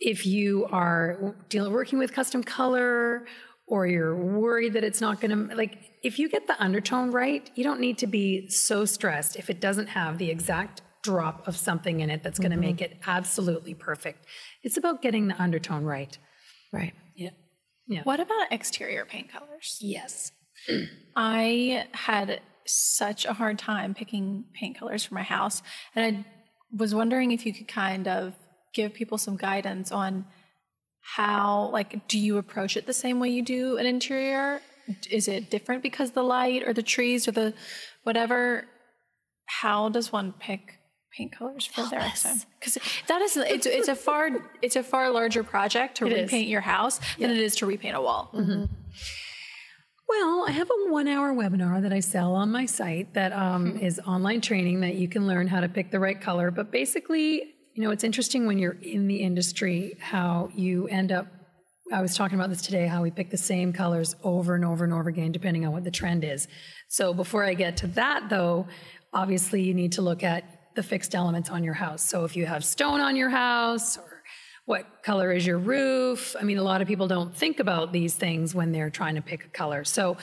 if you are dealing working with custom color or you're worried that it's not going to like if you get the undertone right, you don't need to be so stressed if it doesn't have the exact drop of something in it that's going to mm-hmm. make it absolutely perfect. It's about getting the undertone right. right? Yeah. What about exterior paint colors? Yes. I had such a hard time picking paint colors for my house. And I was wondering if you could kind of give people some guidance on how, like, do you approach it the same way you do an interior? Is it different because the light or the trees or the whatever? How does one pick paint colors for their home? Because that is it's it's a far it's a far larger project to It is. repaint your house than it is to repaint a wall. Well, I have a one hour webinar that I sell on my site that um, is online training that you can learn how to pick the right color. But basically, you know, it's interesting when you're in the industry how you end up. I was talking about this today, how we pick the same colors over and over and over again, depending on what the trend is. So before I get to that, though, obviously you need to look at the fixed elements on your house. So if you have stone on your house or what color is your roof? I mean, a lot of people don't think about these things when they're trying to pick a color. So,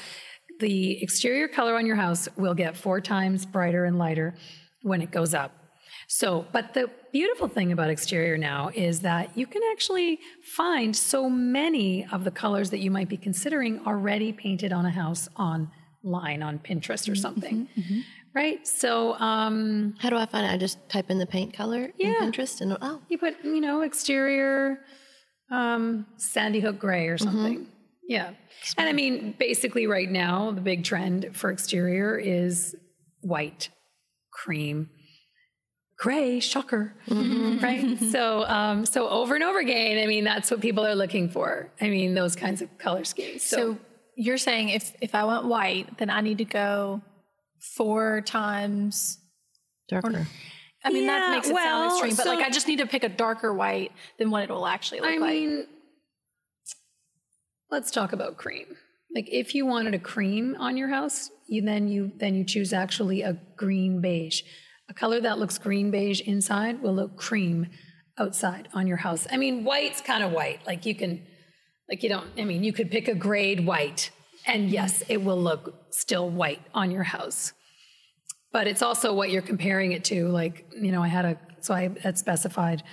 the exterior color on your house will get four times brighter and lighter when it goes up. So, but the beautiful thing about exterior now is that you can actually find so many of the colors that you might be considering already painted on a house online on Pinterest or something. Right? So, um, How do I find it? I just type in the paint color Yeah. in Pinterest and oh, You put, you know, exterior um, Sandy Hook gray or something. Yeah. And I mean, basically, right now, the big trend for exterior is white, cream, gray, shocker, right? So, um, so over and over again, I mean, that's what people are looking for. I mean, those kinds of color schemes. So, So you're saying if if I want white, then I need to go four times. darker. I mean Yeah, that makes it well, sound extreme, but so- like I just need to pick a darker white than what it will actually look I like. I mean, let's talk about cream. Like if you wanted a cream on your house, you then you then you choose actually a green beige. A color that looks green beige inside will look cream outside on your house. I mean, white's kind of white. Like you can, like you don't, I mean, you could pick a grade white and yes, it will look still white on your house. But it's also what you're comparing it to. Like, you know, I had a, so I had specified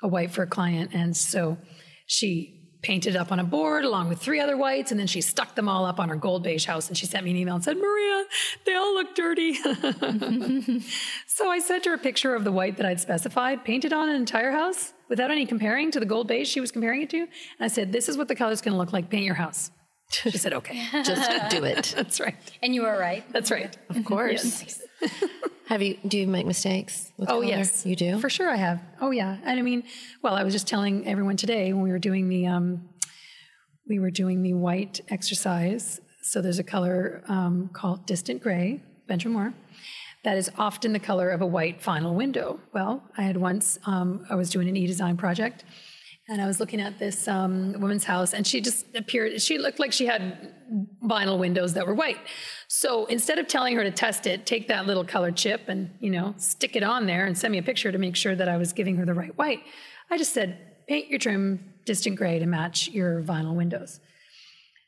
a white for a client. And so she painted up on a board along with three other whites, and then she stuck them all up on her gold beige house. And she sent me an email and said, Maria, they all look dirty. so I sent her a picture of the white that I'd specified, painted on an entire house without any comparing to the gold beige she was comparing it to. And I said, This is what the color's gonna look like, paint your house. She said, Okay. Just do it. That's right. And you were right. That's right. Of course. Have you? Do you make mistakes? With Oh color? yes, you do. for sure. I have. Oh yeah, and I mean, well, I was just telling everyone today when we were doing the um, we were doing the white exercise. So there's a color um, called distant gray, Benjamin Moore, that is often the color of a white vinyl window. Well, I had once um, I was doing an e-design project, and I was looking at this um, woman's house, and she just appeared. She looked like she had vinyl windows that were white. So instead of telling her to test it, take that little colored chip and you know stick it on there and send me a picture to make sure that I was giving her the right white. I just said paint your trim distant gray to match your vinyl windows.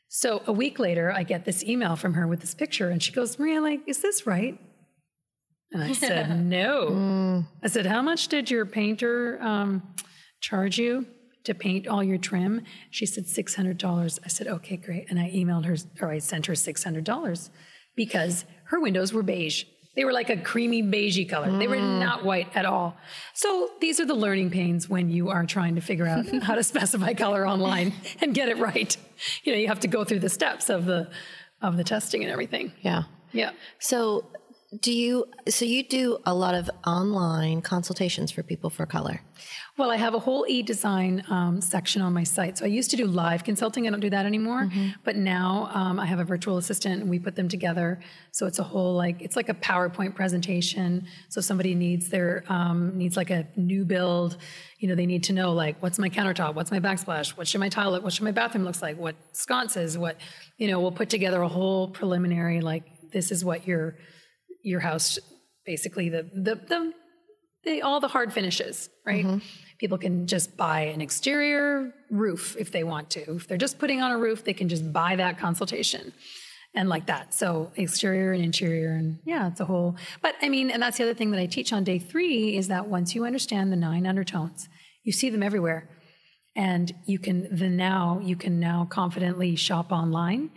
So a week later, I get this email from her with this picture, and she goes, "Maria, like, is this right?" And I said, "No." I said, "How much did your painter um, charge you to paint all your trim?" She said, 600 dollars." I said, "Okay, great." And I emailed her, or I sent her six hundred dollars because her windows were beige. They were like a creamy beigey color. They were mm. not white at all. So these are the learning pains when you are trying to figure out how to specify color online and get it right. You know, you have to go through the steps of the of the testing and everything. Yeah. Yeah. So, do you? So you do a lot of online consultations for people for color. Well, I have a whole e-design um, section on my site. So I used to do live consulting. I don't do that anymore. But now um, I have a virtual assistant, and we put them together. So it's a whole like it's like a PowerPoint presentation. So somebody needs their um, needs like a new build, you know, they need to know like what's my countertop, what's my backsplash, what should my tile look, what should my bathroom looks like, what sconces, what you know. We'll put together a whole preliminary like this is what your your house basically the the the they all the hard finishes, right? People can just buy an exterior roof if they want to. If they're just putting on a roof, they can just buy that consultation and like that. So exterior and interior and yeah, it's a whole but I mean, and that's the other thing that I teach on day 3 is that once you understand the nine undertones, you see them everywhere. And you can then now you can now confidently shop online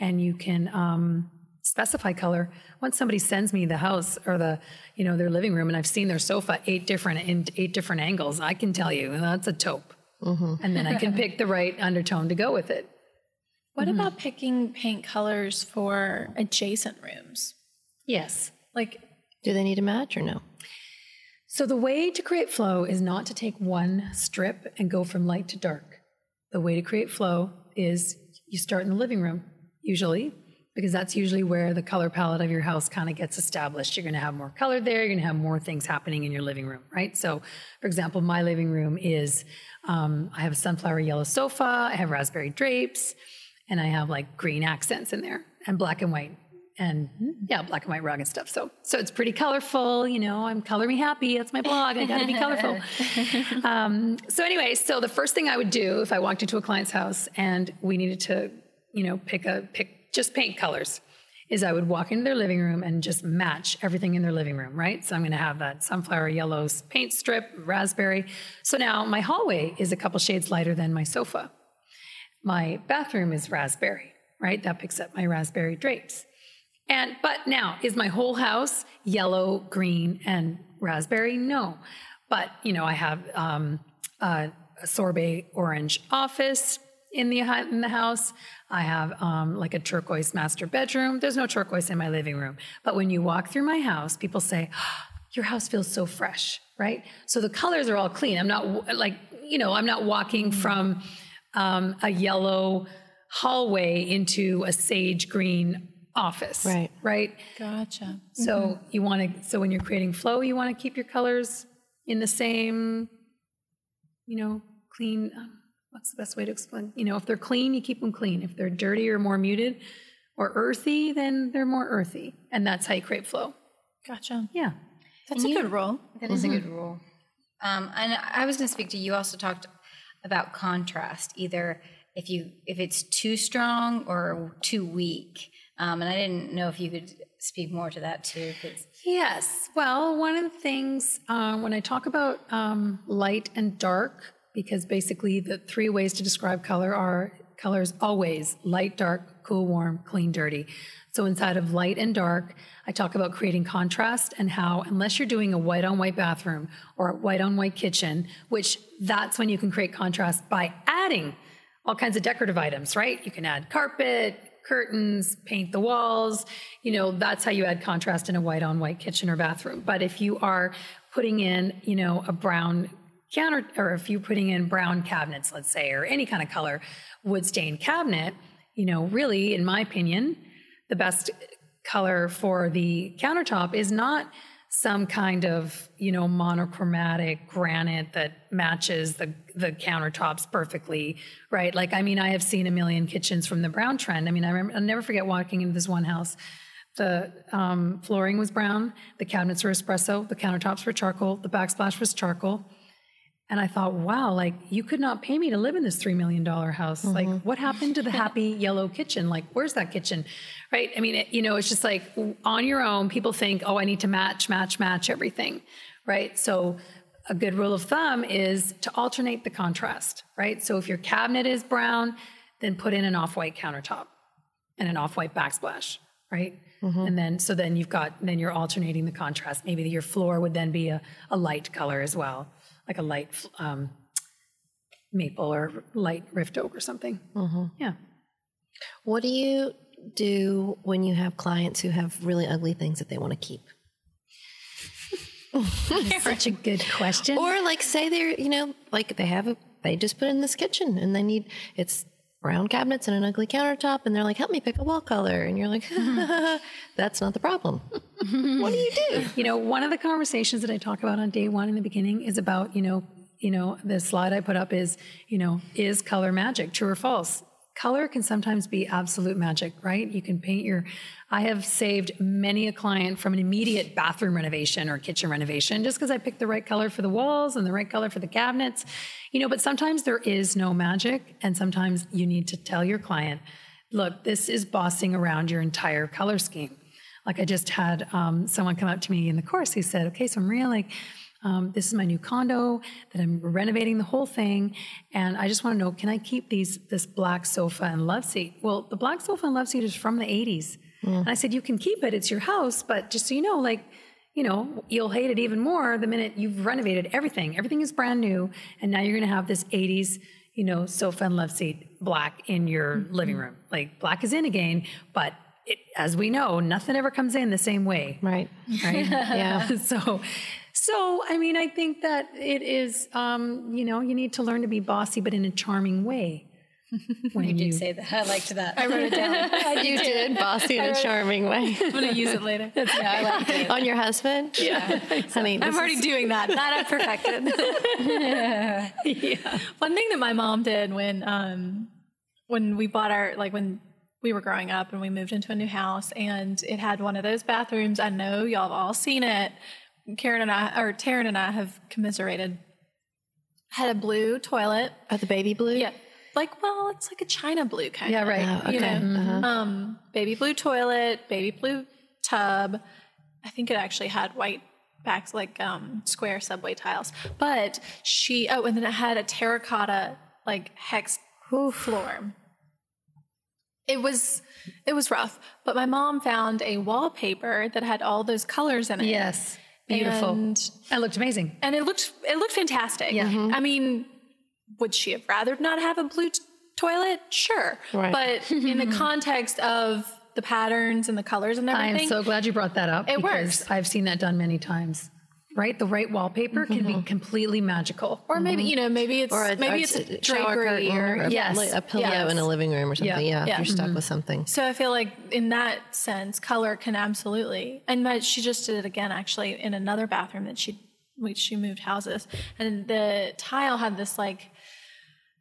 and you can um specify color. Once somebody sends me the house or the you know their living room and i've seen their sofa eight different in eight different angles i can tell you that's a taupe. Mm-hmm. And then i can pick the right undertone to go with it. What mm-hmm. about picking paint colors for adjacent rooms? yes. Like, Do they need to match or no? so the way to create flow is not to take one strip and go from light to dark. The way to create flow is you start in the living room usually because that's usually where the color palette of your house kind of gets established. You're going to have more color there. You're going to have more things happening in your living room, right? So, for example, my living room is um, I have a sunflower yellow sofa, I have raspberry drapes, and I have like green accents in there and black and white. And yeah, black and white rug and stuff. So, so it's pretty colorful. You know, I'm color me happy. That's my blog. I got to be colorful. um, so anyway, so the first thing I would do if I walked into a client's house and we needed to, you know, pick a pick just paint colors is I would walk into their living room and just match everything in their living room, right? So I'm going to have that sunflower yellows paint strip, raspberry. So now my hallway is a couple shades lighter than my sofa. My bathroom is raspberry, right? That picks up my raspberry drapes. And but now is my whole house yellow, green, and raspberry? No, but you know I have um, a, a sorbet orange office in the in the house. I have um, like a turquoise master bedroom. There's no turquoise in my living room, but when you walk through my house, people say, "Your house feels so fresh," right? So the colors are all clean. I'm not like you know I'm not walking from um, a yellow hallway into a sage green office, Right. Right. gotcha. So you want to. So when you're creating flow, you want to keep your colors in the same, you know, clean. Um, what's the best way to explain? You know, if they're clean, you keep them clean. If they're dirty or more muted or earthy, then they're more earthy, and that's how you create flow. Gotcha. Yeah. That's a good rule. That is a good rule. Um, and I was going to speak to you. Also talked about contrast, either if you if it's too strong or too weak. Um, and I didn't know if you could speak more to that too. 'cause- Yes. Well, one of the things uh, when I talk about um, light and dark, because basically the three ways to describe color are colors always light, dark, cool, warm, clean, dirty. So inside of light and dark, I talk about creating contrast and how, unless you're doing a white on white bathroom or a white on white kitchen, which that's when you can create contrast by adding all kinds of decorative items, right? You can add carpet, curtains, paint the walls. You know, that's how you add contrast in a white on white kitchen or bathroom. But if you are putting in, you know, a brown counter, or if you're putting in brown cabinets, let's say, or any kind of color wood stained cabinet, you know, really, in my opinion, the best color for the countertop is not some kind of you know monochromatic granite that matches the the countertops perfectly right? Like i mean i have seen a million kitchens from the brown trend. I mean i remember i'll never forget walking into this one house. The um, flooring was brown the cabinets were espresso the countertops were charcoal the backsplash was charcoal and I thought, wow, like you could not pay me to live in this $3 million house. Like, mm-hmm. what happened to the happy yellow kitchen? Like, where's that kitchen? Right. I mean, it, you know, it's just like on your own, people think, oh, I need to match, match, match everything. Right. So, a good rule of thumb is to alternate the contrast. Right. So, if your cabinet is brown, then put in an off white countertop and an off white backsplash. Right. Mm-hmm. And then, so then you've got, then you're alternating the contrast. Maybe your floor would then be a, a light color as well like a light um, maple or light rift oak or something. Yeah. What do you do when you have clients who have really ugly things that they want to keep? Such a good question. Or like say they're, you know, like they have a they just put in this kitchen and they need it's brown cabinets and an ugly countertop and they're like, help me pick a wall color. And you're like, mm-hmm. that's not the problem. Mm-hmm. what do you do? you know, one of the conversations that I talk about on day one in the beginning is about, you know, you know, the slide I put up is, you know, is color magic, true or false? Color can sometimes be absolute magic, right? You can paint your. I have saved many a client from an immediate bathroom renovation or kitchen renovation just because I picked the right color for the walls and the right color for the cabinets. You know, but sometimes there is no magic, and sometimes you need to tell your client, look, this is bossing around your entire color scheme. Like I just had um, someone come up to me in the course. He said, "Okay, so Maria, like, um, this is my new condo that I'm renovating the whole thing, and I just want to know, can I keep these this black sofa and love seat? Well, the black sofa and love seat is from the '80s, and I said you can keep it. It's your house, but just so you know, like." You know, you'll hate it even more the minute you've renovated everything. Everything is brand new, and now you're going to have this '80s you know, sofa and love seat black in your living room. Like black is in again, but it, as we know, nothing ever comes in the same way, Right. right? Yeah. so, so I mean, I think that it is, um, you know, you need to learn to be bossy, but in a charming way. When You did say that. I liked that. I wrote it down. you did, bossy in a charming way. I'm gonna use it later. yeah, I liked it. On your husband? Yeah. Honey, I'm already is- doing that. That I've perfected. Yeah. One thing that my mom did when um when we bought our like when we were growing up and we moved into a new house and it had one of those bathrooms. I know y'all have all seen it. Karen and I or Taryn and I have commiserated. Had a blue toilet. Oh, the baby blue? Yeah. Like, well, it's like a china blue kind of. Yeah, right. Oh, You know, Uh-huh. um, baby blue toilet, baby blue tub. I think it actually had white backs, like um, square subway tiles. But she, oh, and then it had a terracotta like hex floor. It was, it was rough. But my mom found a wallpaper that had all those colors in it. Yes, beautiful. And that looked amazing. and it looked it looked fantastic. Yeah. Mm-hmm. I mean, would she have rather not have a blue t- toilet? Sure, Right. but in the context of the patterns and the colors and everything. I am so glad you brought that up. It because works. I've seen that done many times. Right, the right wallpaper can be mm-hmm. completely magical. or maybe mm-hmm. you know, maybe it's a, maybe it's a drapery or or a, Yes. a pillow Yes. in a living room or something. Yeah, Yeah. if you're stuck mm-hmm. with something. So I feel like in that sense, color can absolutely. And my, she just did it again, actually, in another bathroom that she which she moved houses, and the tile had this like,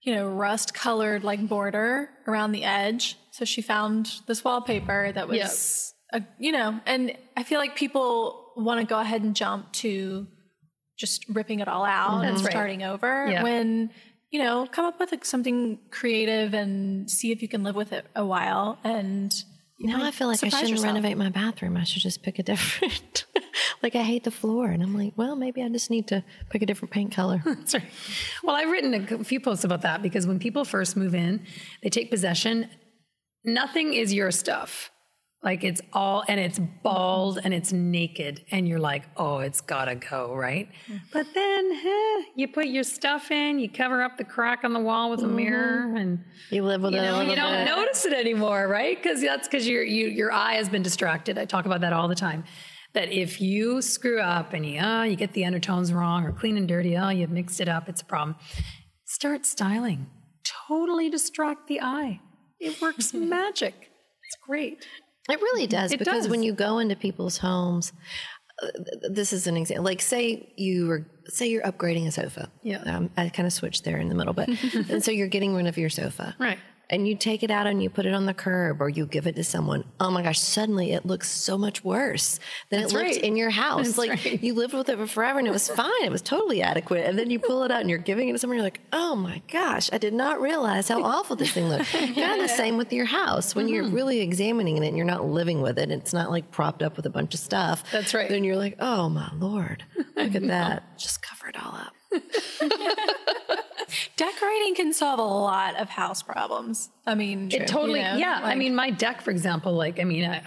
you know, rust colored like border around the edge. So she found this wallpaper that was, a, you know, and I feel like people want to go ahead and jump to just ripping it all out mm-hmm. and right. starting over Yeah. when you know come up with like, something creative and see if you can live with it a while and you Now I feel like I shouldn't yourself. renovate my bathroom. I should just pick a different. like I hate the floor, and I'm like, well, maybe I just need to pick a different paint color. That's right. Well, I've written a few posts about that because when people first move in, they take possession. Nothing is your stuff. Like it's all, and it's bald and it's naked, and you're like, oh, it's gotta go, right? But then eh, you put your stuff in, you cover up the crack on the wall with a mirror, and You live with you it a know you don't bit. notice it anymore, right? Because that's because your you, your eye has been distracted. I talk about that all the time. That if you screw up and you uh, you get the undertones wrong or clean and dirty, oh, you've mixed it up, it's a problem. Start styling. Totally distract the eye. It works magic. It's great. It really does It because does. when you go into people's homes, uh, this is an example. Like, say you were, say you're upgrading a sofa. Yeah. Um, I kind of switched there in the middle, but and so you're getting rid of your sofa. Right. And you take it out and you put it on the curb or you give it to someone. Oh my gosh, suddenly it looks so much worse than That's it looked right. in your house. That's like right. you lived with it for forever and it was fine. It was totally adequate. And then you pull it out and you're giving it to someone. You're like, oh my gosh, I did not realize how awful this thing looked. kind of the same with your house. When Mm-hmm. you're really examining it and you're not living with it, it's not like propped up with a bunch of stuff. That's right. Then you're like, oh my Lord, look at that. Just cover it all up. Decorating can solve a lot of house problems i mean It totally, you know, yeah. I mean, my deck, for example, like, I mean, I,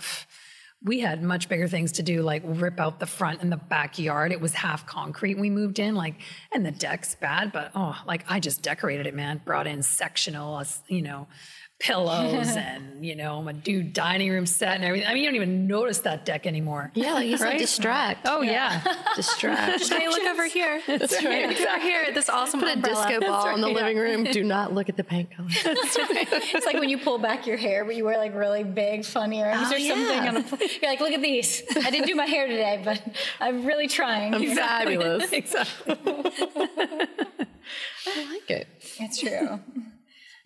we had much bigger things to do, like rip out the front and the backyard. It was half concrete. We moved in, like, and the deck's bad, but oh, like, I just decorated it, man. Brought in sectional, you know, pillows and, you know, my dude dining room set and everything. I mean, you don't even notice that deck anymore. Yeah, like you said, Right? distract. Oh, yeah. Distract. hey look over here that's right look over here at this awesome Put a disco ball in the living room. Do not look at the paint color. That's right. It's like when you pull back your hair, but you wear like really big, funny earrings Oh, or something. yeah. On a, you're like, look at these. I didn't do my hair today, but I'm really trying. I'm Fabulous. exactly. I like it. It's true.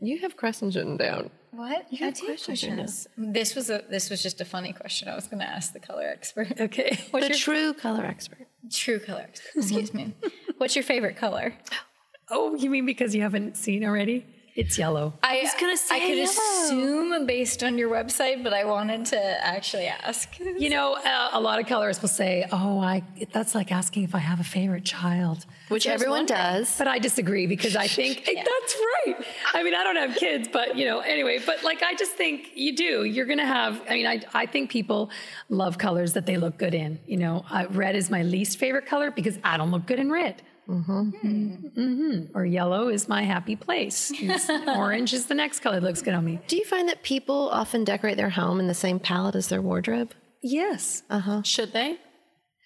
You have questions written down. What? You have I questions, questions. This was a this was just a funny question. I was going to ask the color expert. Okay. What's the your true color expert. true color expert? Excuse me. What's your favorite color? Oh, you mean because you haven't seen already? It's yellow. I was gonna say I could yellow. assume based on your website, but I wanted to actually ask. You know, uh, a lot of colorists will say, "Oh, I." That's like asking if I have a favorite child, Which everyone does. but I disagree because I think "Hey, that's right. I mean, I don't have kids, but you know, anyway. But like, I just think you do. You're gonna have. I mean, I I think people love colors that they look good in. You know, uh, red is my least favorite color because I don't look good in red. Mm-hmm. Mm-hmm. Or yellow is my happy place. Orange is the next color that looks good on me. Do you find that people often decorate their home in the same palette as their wardrobe? Yes. Uh huh. Should they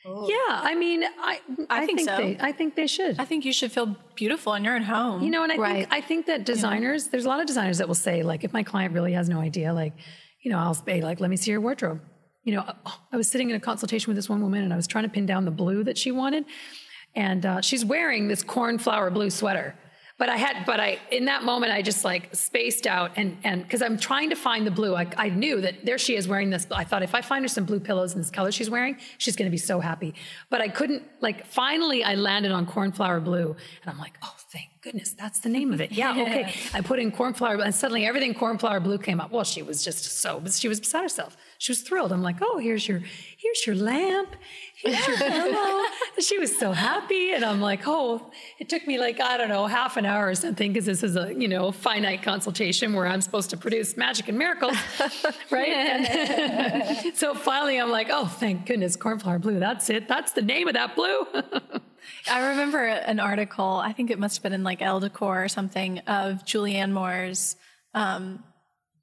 Yeah. I mean, I I, think so. they I think they should. i think you should feel beautiful in your own home You know, and I Right. think I think that designers, there's a lot of designers that will say, like, if my client really has no idea, like, you know, I'll say, like, let me see your wardrobe. You know, I was sitting in a consultation with this one woman, and I was trying to pin down the blue that she wanted, and uh, she's wearing this cornflower blue sweater. But I had, but I, in that moment, I just like spaced out and, and because I'm trying to find the blue. I, I knew that there she is wearing this. I thought if I find her some blue pillows in this color she's wearing, she's going to be so happy. But I couldn't, like, finally I landed on cornflower blue and I'm like, oh, thank goodness, that's the name of it. Yeah, okay. I put in cornflower and suddenly everything cornflower blue came up. Well, she was just so, she was beside herself. She was thrilled. I'm like, oh, here's your, here's your lamp. Here's your pillow. She was so happy. And I'm like, oh, it took me like, I don't know, half an hour or something because this is a, you know, finite consultation where I'm supposed to produce magic and miracles. right. And so finally I'm like, oh, thank goodness, cornflower blue. That's it. That's the name of that blue. I remember an article, I think it must have been in like Elle Decor or something, of Julianne Moore's, um,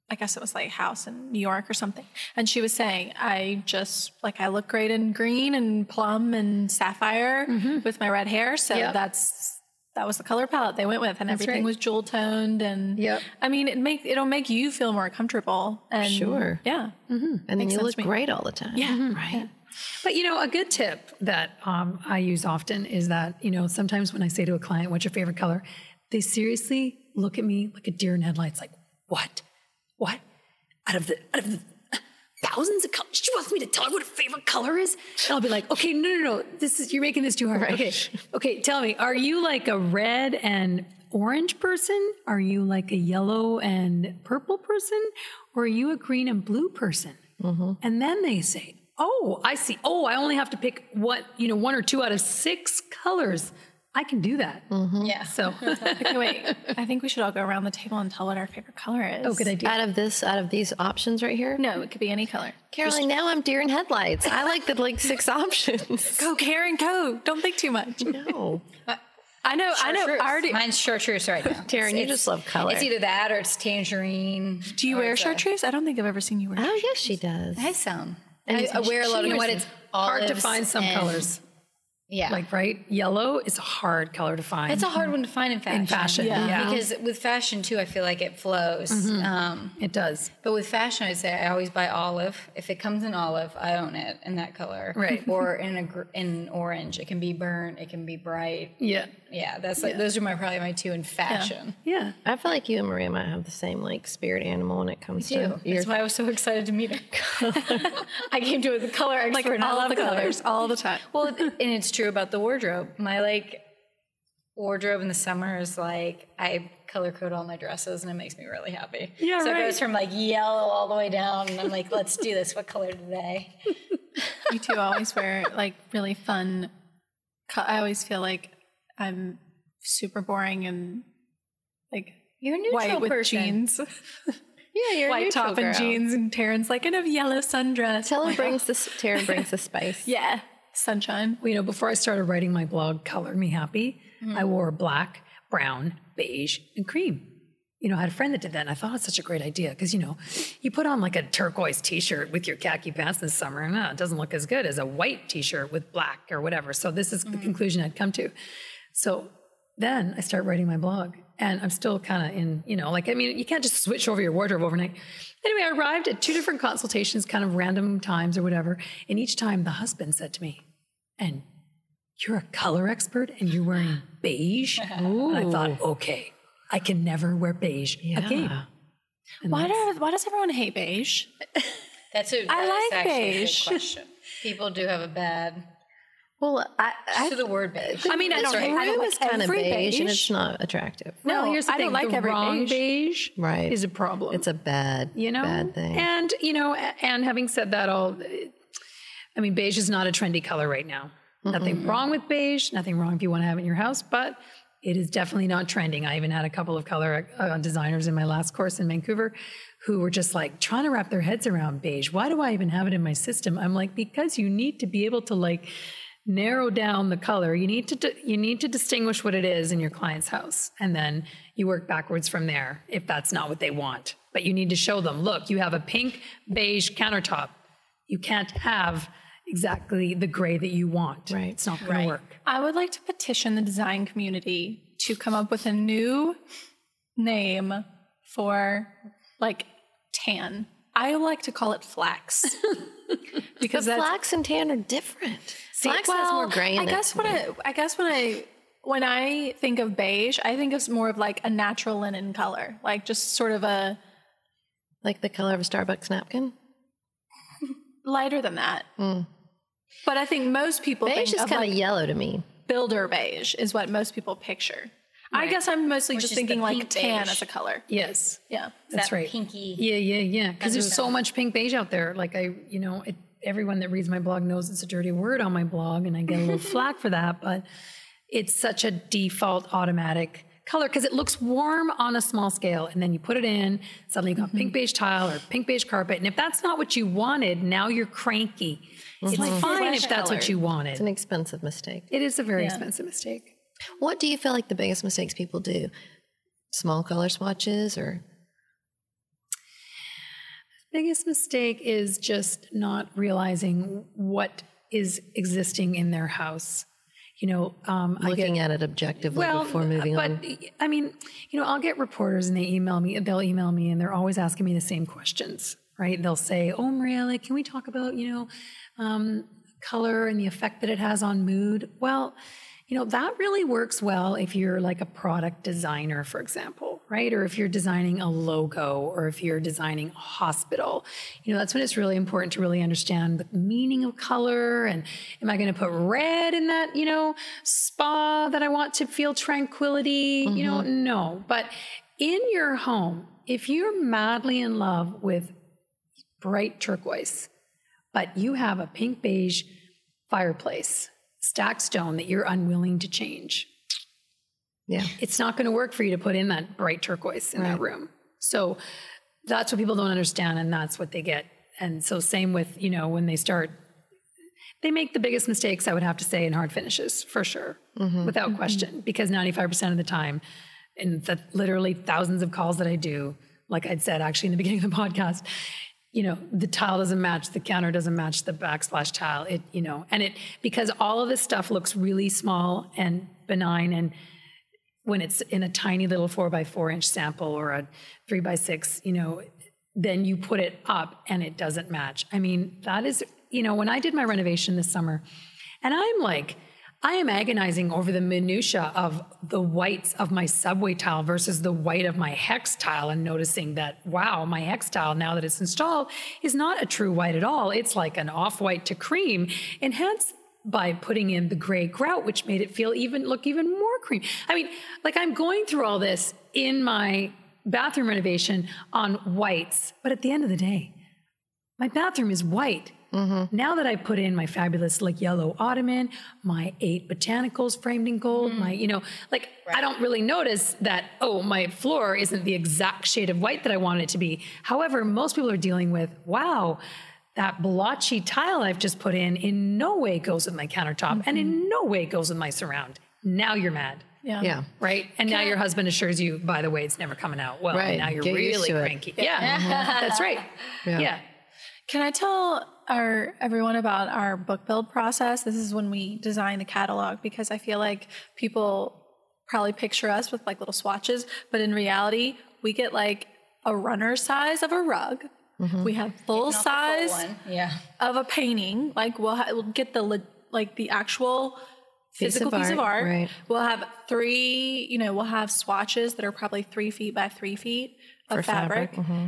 I guess it was like house in New York or something. And she was saying, I just, like, I look great in green and plum and sapphire mm-hmm. with my red hair. So Yeah. that's, that was the color palette they went with. And everything right. was jewel toned. And Yep. I mean, it make, it'll make you feel more comfortable. And Sure. Yeah. Mm-hmm. And then you look great all the time. Mm-hmm. Yeah. Right. But you know, a good tip that um, I use often is that you know sometimes when I say to a client, "What's your favorite color?" they seriously look at me like a deer in headlights, like, "What? What? Out of the out of the thousands of colors. She wants me to tell her what her favorite color is. And I'll be like, okay, no, no, no. This is you're making this too hard. Okay, okay. Tell me, are you like a red and orange person? Are you like a yellow and purple person? Or are you a green and blue person? Mm-hmm. And then they say, oh, I see. Oh, I only have to pick what you know, one or two out of six colors. I can do that. Mm-hmm. Yeah. So, Okay, wait. I think we should all go around the table and tell what our favorite color is. oh, good idea. Out of this, out of these options right here, No, it could be any color. Caroline. Now I'm deer in headlights. I like the like six options. Go, Karen, go. Don't think too much. No, I know, I know. I already. Mine's chartreuse right now. Taryn, you just love color. It's either that or it's tangerine. Do you wear it's a- chartreuse? I don't think I've ever seen you wear. oh yes, she does. I some. And I, I wear a lot of. You know what? It's hard to find some and- colors. Yeah. Like, right? Yellow is a hard color to find. it's a hard one to find in fashion. In fashion, Yeah. yeah. Because with fashion too, I feel like it flows. Um, It does. but with fashion, I'd say I always buy olive. If it comes in olive, I own it in that color. Right. Or in a gr- in orange. It can be burnt. It can be bright. Yeah. Yeah, that's like those are my probably my two in fashion. Yeah. I feel like you and Maria might have the same like spirit animal when it comes too. to your. That's why I was so excited to meet her. I came to it with a color expert. Like and I all love the colors, all the time. Well, and it's true about the wardrobe. My like wardrobe in the summer is like I color code all my dresses, and it makes me really happy. Yeah, so right. it goes from like yellow all the way down, and I'm like, let's do this. What color today? Me too. I always wear like really fun. Co- I always feel like I'm super boring and like You're a neutral white with person. jeans, yeah, you're a white neutral top girl. and jeans, and Taryn's like in a yellow sundress. Tell him brings this. Taryn brings the spice. yeah, sunshine. Well, you know, before I started writing my blog, Color Me Happy, Mm-hmm. I wore black, brown, beige, and cream. You know, I had a friend that did that, and I thought it's such a great idea because, you know, you put on like a turquoise t shirt with your khaki pants this summer, and uh, it doesn't look as good as a white t shirt with black or whatever. So, this is Mm-hmm. the conclusion I'd come to. So, then I start writing my blog, and I'm still kind of in, you know, like, I mean, you can't just switch over your wardrobe overnight. Anyway, I arrived at two different consultations, kind of random times or whatever, and each time the husband said to me, and you're a color expert and you're wearing beige. And I thought, okay, I can never wear beige again. And Why that's- do why does everyone hate beige? That's a. I that's like actually a good beige. question. People do have a bad Well, I, I to the word beige. I mean, I the don't hate. I room don't is like kind of every beige, and it's not attractive. no, No, here's the I thing: don't like the every wrong beige. beige, Right. is a problem. It's a bad, you know, bad thing. And you know, and having said that, all, I mean, beige is not a trendy color right now. Nothing wrong with beige. Nothing wrong if you want to have it in your house, but it is definitely not trending. I even had a couple of color uh, designers in my last course in Vancouver who were just like trying to wrap their heads around beige. Why do I even have it in my system? I'm like, because you need to be able to like narrow down the color. You need to you need to distinguish what it is in your client's house, and then you work backwards from there if that's not what they want. But you need to show them, look, you have a pink beige countertop. You can't have exactly the gray that you want. Right. It's not going Right. to work. I would like to petition the design community to come up with a new name for like tan. I like to call it flax because flax and tan are different. Flax has more gray in I it. guess to when. I, I guess when I when I think of beige, I think of more of like a natural linen color, like just sort of a like the color of a Starbucks napkin. lighter than that. Hmm. But I think most people Beige think is kind of like yellow to me. builder beige is what most people picture. I guess I'm mostly Which just thinking like tan beige. as a color. Yes. Yeah. That's that right. pinky. Yeah, yeah, yeah. Because there's so much pink beige out there. Like I, you know, it, everyone that reads my blog knows it's a dirty word on my blog, and I get a little flack for that. But it's such a default automatic color because it looks warm on a small scale, and then you put it in. Suddenly, you got pink mm-hmm. beige tile or pink beige carpet, and if that's not what you wanted, now you're cranky. It's mm-hmm. fine Flesh if that's what colored. you It's an expensive mistake. It is a very expensive mistake. What do you feel like the biggest mistakes people do? Small color swatches or biggest mistake is just not realizing what is existing in their house. You know, um, I get looking at it objectively before moving but, on? I mean, you know, I'll get reporters and they email me, they'll email me and they're always asking me the same questions, right? They'll say, Oh, Maria, like, can we talk about, you know, um, color and the effect that it has on mood? Well, you know, that really works well if you're like a product designer, for example. right? Or if you're designing a logo or if you're designing a hospital, you know, that's when it's really important to really understand the meaning of color and am I going to put red in that, you know, spa that I want to feel tranquility? You know, mm-hmm. no. But in your home, if you're madly in love with bright turquoise, but you have a pink beige fireplace, stacked stone that you're unwilling to change, Yeah. it's not going to work for you to put in that bright turquoise in that room. So that's what people don't understand, and that's what they get. And so same with you know when they start, they make the biggest mistakes I would have to say in hard finishes for sure, mm-hmm. without mm-hmm. question, because ninety five percent of the time, in the literally thousands of calls that I do, like I'd said actually in the beginning of the podcast. You know, the tile doesn't match, the counter doesn't match the backsplash tile. It, you know, and it because all of this stuff looks really small and benign and when it's in a tiny little four by four inch sample or a three by six, you know, then you put it up and it doesn't match. I mean, that is, you know, when I did my renovation this summer, and I'm like, I am agonizing over the minutia of the whites of my subway tile versus the white of my hex tile and noticing that wow, my hex tile now that it's installed is not a true white at all. It's like an off-white to cream, enhanced by putting in the gray grout, which made it feel even look even more cream. I mean, like I'm going through all this in my bathroom renovation on whites, but at the end of the day, my bathroom is white. Mm-hmm. Now that I put in my fabulous like yellow ottoman, my eight botanicals framed in gold, mm-hmm. my you know like I don't really notice that oh my floor isn't the exact shade of white that I want it to be. However, most people are dealing with wow that blotchy tile I've just put in in no way goes with my countertop and in mm-hmm. no way goes with my surround. Now you're mad. Yeah. Yeah. Right. And now your husband assures you, by the way, it's never coming out. Well, Right. now you're Get really to it. cranky. Yeah. That's right. Yeah. yeah. Can I tell our everyone about our book build process? This is when we design the catalog because I feel like people probably picture us with like little swatches, but in reality, we get like a runner size of a rug. Mm-hmm. We have full size Yeah. of a painting. Like we'll, ha- we'll get the li- like the actual Piece physical of piece of art, art. right. We'll have three. You know, we'll have swatches that are probably three feet by three feet of For fabric, fabric. Mm-hmm.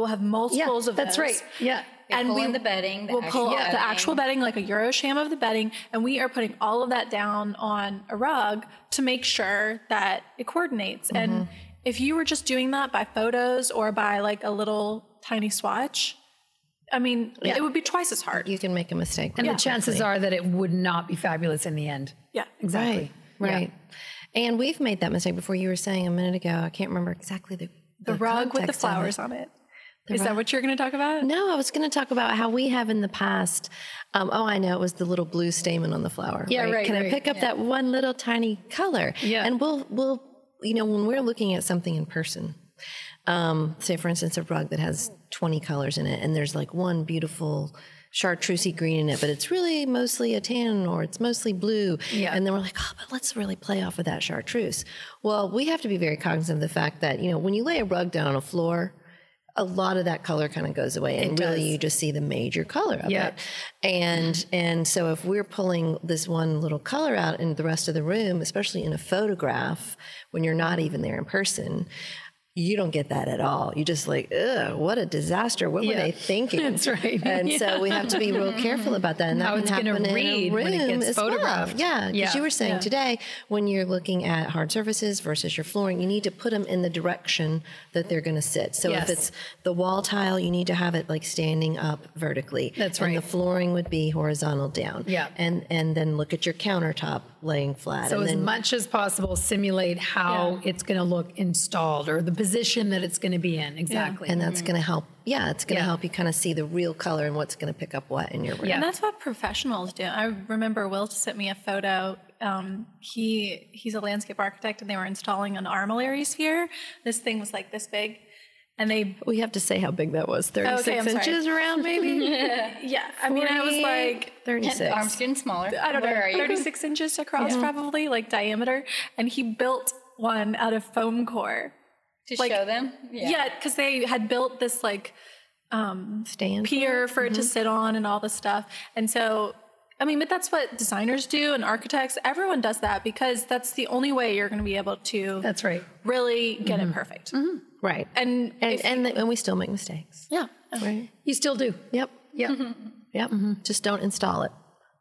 We'll have multiples of That's those. right. Yeah. and we, in the bedding. The We'll pull actual up the actual bedding, like a Euro sham of the bedding, and we are putting all of that down on a rug to make sure that it coordinates. And Mm-hmm. if you were just doing that by photos or by like a little tiny swatch, I mean, it would be twice as hard. You can make a mistake. And the chances are that it would not be fabulous in the end. yeah, Exactly. Right. Right. And we've made that mistake before. You were saying a minute ago. I can't remember exactly the the, rug with the context it. flowers on it. Is that what you're going to talk about? No, I was going to talk about how we have in the past. Um, oh, I know it was the little blue stamen on the flower. Yeah, right, Can I pick up that one little tiny color? Yeah. And we'll we'll you know when we're looking at something in person, um, say for instance a rug that has twenty colors in it, and there's like one beautiful chartreusey green in it, but it's really mostly a tan or it's mostly blue. Yeah. And then we're like, oh, but let's really play off of that chartreuse. Well, we have to be very cognizant of the fact that you know when you lay a rug down on a floor a lot of that color kind of goes away and really you just see the major color of Yeah. it and and so if we're pulling this one little color out in the rest of the room especially in a photograph when you're not even there in person you don't get that at all. You just like, ugh, what a disaster. What were they thinking? That's right. And so we have to be real careful about that. And that How can it's happen in a room it as well. Yeah, because Yeah. you were saying Yeah. today when you're looking at hard surfaces versus your flooring, you need to put them in the direction that they're going to sit. So Yes. if it's the wall tile, you need to have it like standing up vertically. That's And right. the flooring would be horizontal down. Yeah. And and then look at your countertop laying flat. So and as then, much as possible, simulate how it's going to look installed or the position that it's going to be in. Exactly. and that's going to help. Yeah, it's going to Yeah. help you kind of see the real color and what's going to pick up what in your room. Yeah. And that's what professionals do. I remember Will sent me a photo. Um, he he's a landscape architect, and they were installing an armillary sphere. This thing was like this big, and they We have to say how big that was. 36 Okay, I'm sorry. inches around, maybe? yeah. I mean, I was like 36. The arm's getting smaller. I don't know, Where are 36 inches across probably, like diameter, and he built one out of foam core. To like- show them? Yeah, because they had built this like um, Stand. pier for Mm-hmm. it to sit on and all this stuff. And so I mean, but that's what designers do and architects. Everyone does that because that's the only way you're going to be able to That's right. really get it perfect. Right. And And if- and, and we still make mistakes. yeah, Right. You still do. Yep. Yeah. Yep. Just don't install it.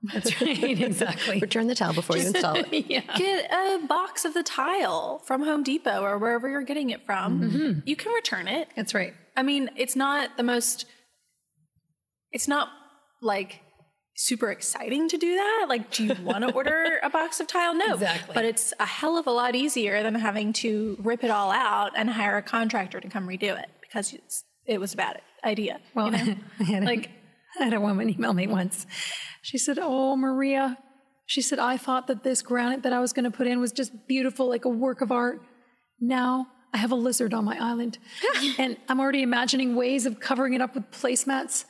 That's right. Exactly. Return the tile before you install it. yeah. get a box of the tile from Home Depot or wherever you're getting it from. Mm-hmm. You can return it. That's right. I mean, it's not the most, it's not like super exciting to do that. Like, do you want to order a box of tile? No. Exactly. But it's a hell of a lot easier than having to rip it all out and hire a contractor to come redo it because it's, it was a bad idea. Well, you know? I had a- like, I had a woman email me once. She said, Oh, Maria, she said, I thought that this granite that I was going to put in was just beautiful, like a work of art. Now I have a lizard on my island. and I'm already imagining ways of covering it up with placemats.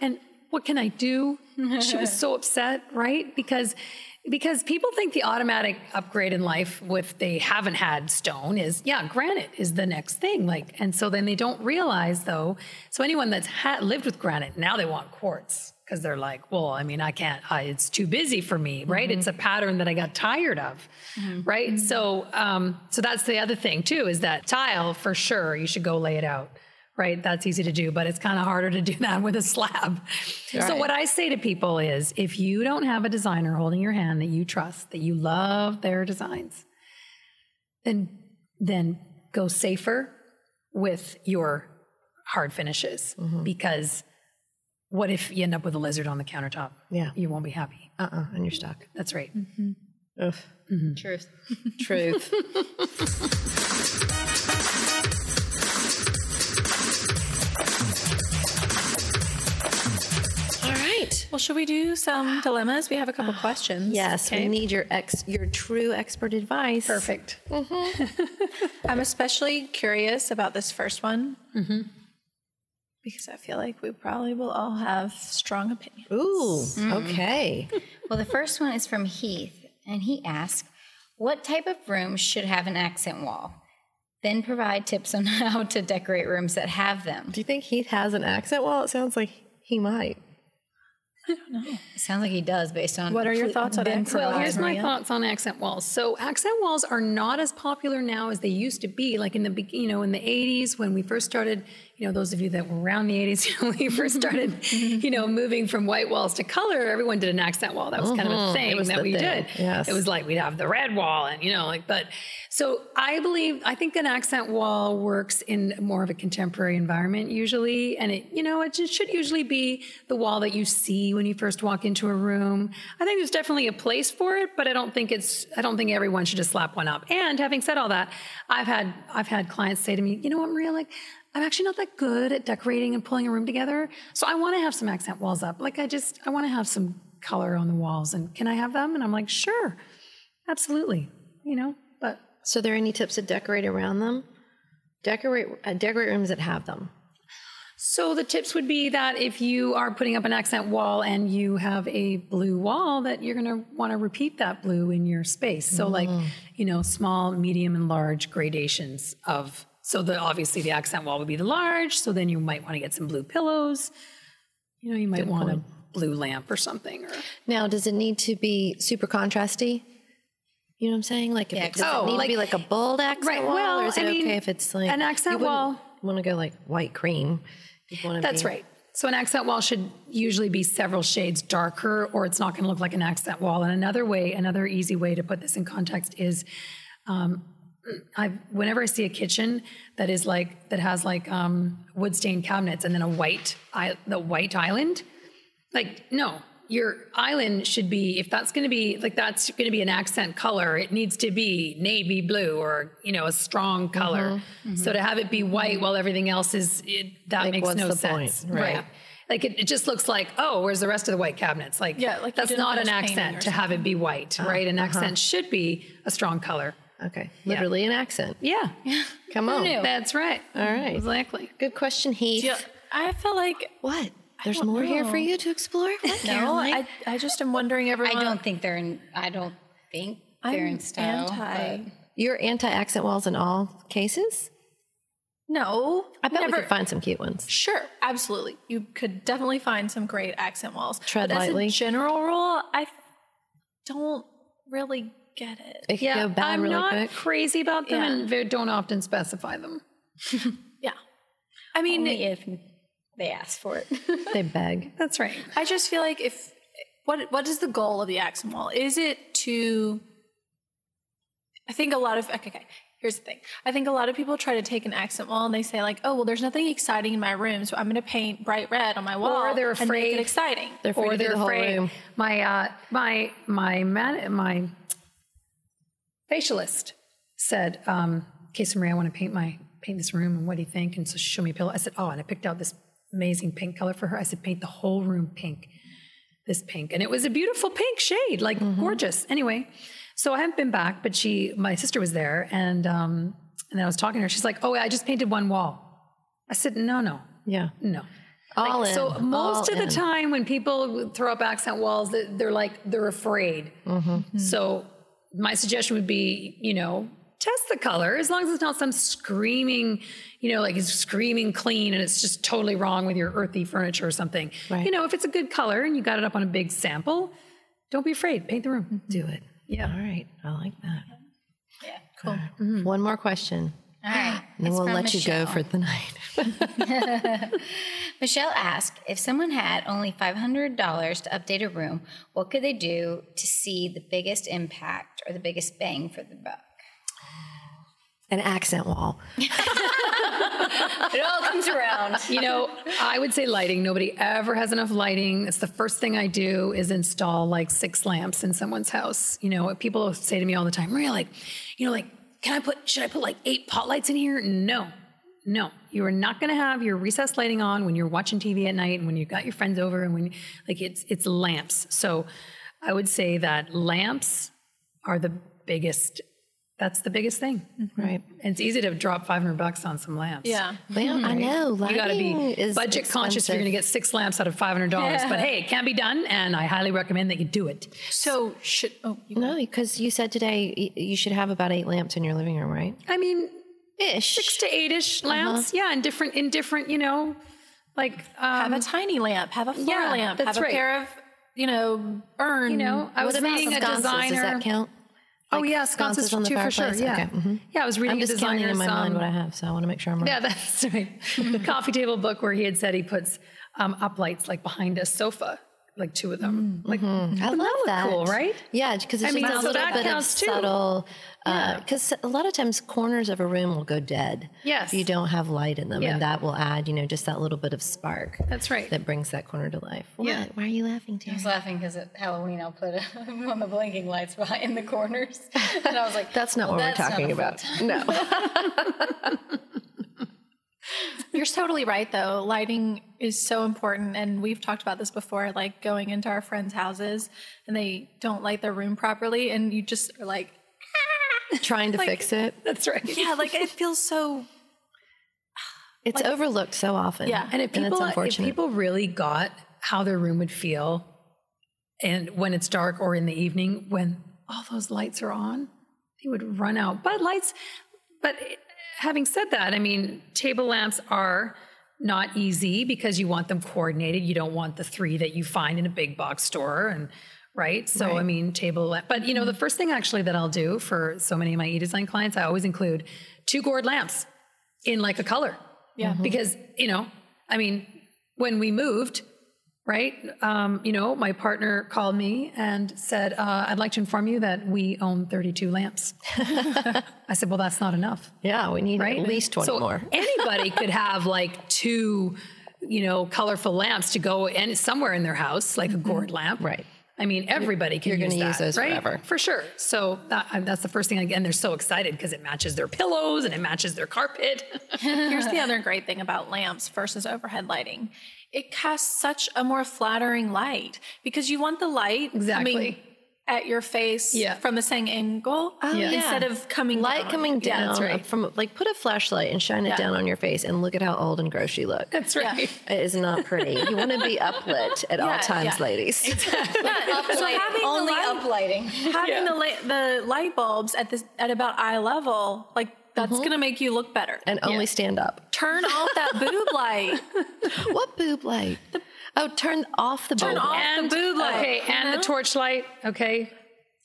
And what can I do? She was so upset, right? Because because people think the automatic upgrade in life if they haven't had stone is yeah granite is the next thing like and so then they don't realize though so anyone that's ha- lived with granite now they want quartz because they're like well i mean i can't I, it's too busy for me right? It's a mm-hmm. pattern that i got tired of mm-hmm. right? Mm-hmm. So um so that's the other thing too is that tile for sure you should go lay it out right? That's easy to do, but it's kind of harder to do that with a slab. So, what I say to people is if you don't have a designer holding your hand that you trust, that you love their designs, then, then go safer with your hard finishes because what if you end up with a lizard on the countertop? Yeah. You won't be happy. Uh uh And you're stuck. That's right. Ugh. Truth. Truth. All right. well, should we do some dilemmas? We have a couple questions. Yes, we need your ex your true expert advice. Perfect. Mm-hmm. I'm especially curious about this first one mm-hmm. because I feel like we probably will all have strong opinions. Ooh. Mm-hmm. Okay. Well, the first one is from Heath, and he asks, What type of room should have an accent wall? Then provide tips on how to decorate rooms that have them. Do you think Heath has an accent wall? It sounds like he might. It sounds like he does based on What are your thoughts on accent Crowell. Well, here's my Maria? thoughts on accent walls. So accent walls are not as popular now as they used to be. Like in the you know in the 80s when we first started, you know those of you that were around the 80s, you know, when we first started, you know, moving from white walls to color, everyone did an accent wall. That was kind of a thing that we thing, did. yes. It was like we'd have the red wall and you know like but so I believe I think an accent wall works in more of a contemporary environment usually and it you know it just should usually be the wall that you see when you first walk into a room. I think there's definitely a place for it, but I don't think it's I don't think everyone should just slap one up. And having said all that, I've had I've had clients say to me, "You know what, Maria, like I'm actually not that good at decorating and pulling a room together. So I want to have some accent walls up. Like I just I want to have some color on the walls and can I have them?" And I'm like, "Sure." Absolutely. You know, but So, are there any tips to decorate around them? Decorate uh, decorate rooms that have them. So the tips would be that if you are putting up an accent wall and you have a blue wall, that you're going to want to repeat that blue in your space. So like, you know, small, medium, and large gradations of. So the obviously the accent wall would be the large. So then you might want to get some blue pillows. You know, you might want a blue lamp or something. Or Now, does it need to be super contrasty? You know what I'm saying? Like, if Yeah, it, does oh, it need like- to be like a bold accent Right, wall, well, or is it I mean, okay if it's like an accent wall- You Want to go like white cream? That's be- right. So an accent wall should usually be several shades darker, or it's not going to look like an accent wall. And another way, another easy way to put this in context is, um, I whenever I see a kitchen that is like that has like um, wood stained cabinets and then a white I, the white island, like no, your island should be if that's going to be like that's going to be an accent color, it needs to be navy blue or you know a strong color. Mm-hmm, mm-hmm. So to have it be white while everything else is it, that Like, makes no sense, point? Right. Like it, it just looks like oh, where's the rest of the white cabinets? Like Yeah, like that's didn't an finish painting or accent to have it be white, uh-huh, right? An uh-huh. accent should be a strong color. Okay, literally an accent. Yeah, yeah. Come on. that's right. All right. exactly. Good question, Heath. Yeah, I feel like What? There's don't more here know. for you to explore. What? no. I, I just am wondering. everyone. I don't think they're in. I don't think they're I'm in style. anti. but- You're anti-accent walls in all cases. No, I bet never. we could find some cute ones. Sure, absolutely. You could definitely find some great accent walls. Tread but lightly. As a general rule, I don't really get it. It Yeah, go bad I'm really not quick. crazy about them Yeah. and they don't often specify them. Yeah. I mean, Only if they ask for it. They beg. That's right. I just feel like if what what is the goal of the accent wall? Is it to I think a lot of okay, okay, here's the thing. I think a lot of people try to take an accent wall and they say like, "Oh, well there's nothing exciting in my room, so I'm going to paint bright red on my wall or they're and make afraid- it exciting." They're afraid or to do they're the whole afraid. room. My uh, my my man my facialist said, um, "Casey Marie, I want to paint my paint this room, and what do you think?" And so she showed me a pillow. I said, "Oh," and I picked out this amazing pink color for her. I said, "Paint the whole room pink." This pink, and it was a beautiful pink shade, like gorgeous. Anyway, so I haven't been back, but she, my sister was there, and um, and then I was talking to her. She's like, "Oh, I just painted one wall." I said, "No, no, Yeah. no." All Like, in. So most all of the in. time when people throw up accent walls, they- they're like they're afraid. Mm-hmm. So my suggestion would be, you know, test the color as long as it's not some screaming, you know, like it's screaming clean and it's just totally wrong with your earthy furniture or something. Right. You know, if it's a good color and you got it up on a big sample, don't be afraid. Paint the room. Mm-hmm. Do it. Yeah. All right. I like that. yeah. Cool. Mm-hmm. One more question. All right. And then we'll from let you go for the night. Michelle asked if someone had only $500 to update a room, what could they do to see the biggest impact or the biggest bang for the buck? An accent wall. It all comes around. You know, I would say lighting. Nobody ever has enough lighting. It's the first thing I do is install like six lamps in someone's house. You know, people say to me all the time, Maria, like, you know, like, can I put, should I put like eight pot lights in here? No, no. You are not going to have your recessed lighting on when you're watching TV at night and when you've got your friends over and when, like, it's, it's lamps. So I would say that lamps are the biggest, that's the biggest thing. Mm-hmm. Right. And it's easy to drop 500 bucks on some lamps. Yeah. Well, I mm-hmm. know. You got to be is budget conscious if you're going to get six lamps out of five hundred dollars. But hey, it can be done, and I highly recommend that you do it. So should oh you No, because you said today you should have about eight lamps in your living room, right? I mean, Ish. six to eight-ish uh-huh. lamps, yeah, in different, in different, you know, like um, have a um, tiny lamp, have a floor yeah, lamp, that's have a right. pair of you know earn. you know. I was reading a sconces? designer. Does that count? oh yeah, sconces, sconces too for sure. Yeah, Okay, mhm. yeah. I was reading I'm a just counting in my mind um, what I have, so I want to make sure I'm right. Yeah, that's right. The coffee table book where he had said he puts um, up lights like behind a sofa, like two of them. Mm, like mm-hmm. I love look that. cool, right? Yeah, because it's I mean, just a so little bit of too. subtle. Uh, because a lot of times corners of a room will go dead. Yes. if you don't have light in them, Yeah. and that will add, you know, just that little bit of spark. That's right. That brings that corner to life. What? Yeah. Why are you laughing, I was laughing because at Halloween I'll put one of the blinking lights behind in the corners, and I was like, That's not well, what we're talking about. No. You're totally right, though. Lighting is so important. And we've talked about this before, like going into our friends' houses and they don't light their room properly. And you just are like, ah! Trying to Like- fix it. That's right. yeah, like it feels so. It's overlooked so often. Yeah. And if it's people, if people really got how their room would feel, and when it's dark or in the evening, when all those lights are on, they would run out. But lights, but having said that, I mean, table lamps are not easy because you want them coordinated. You don't want the three that you find in a big box store and right. So I mean, table lamp. But you know, the first thing actually that I'll do for so many of my e-design clients, I always include two gourd lamps in like a color. Yeah. Because, you know, I mean, when we moved, right, um, you know, my partner called me and said, uh, I'd like to inform you that we own 32 lamps. I said, well, that's not enough, yeah, we need right? at least 20 so more. anybody could have like two, you know, colorful lamps to go and somewhere in their house, like a gourd lamp. Mm-hmm. Right. I mean, everybody can you're use gonna use those right? forever. For sure. So that, that's the first thing. Again, they're so excited because it matches their pillows and it matches their carpet. Here's the other great thing about lamps versus overhead lighting it casts such a more flattering light because you want the light Exactly. coming at your face Yeah. from the same angle oh, Yeah. instead of coming Light down. coming Yeah, down that's right. from like put a flashlight and shine it Yeah. down on your face and look at how old and gross you look. That's right. It is not pretty. You want to be uplit at all times, yeah. ladies. Yeah, so having only the light, uplighting. having the light, the light bulbs at this at about eye level, like That's mm-hmm. gonna make you look better. and only stand up. Turn off that boob light. What boob light? The, Oh, turn off the boob light. Turn bulb. off and the boob light. Okay, and the mm-hmm. torchlight. Okay,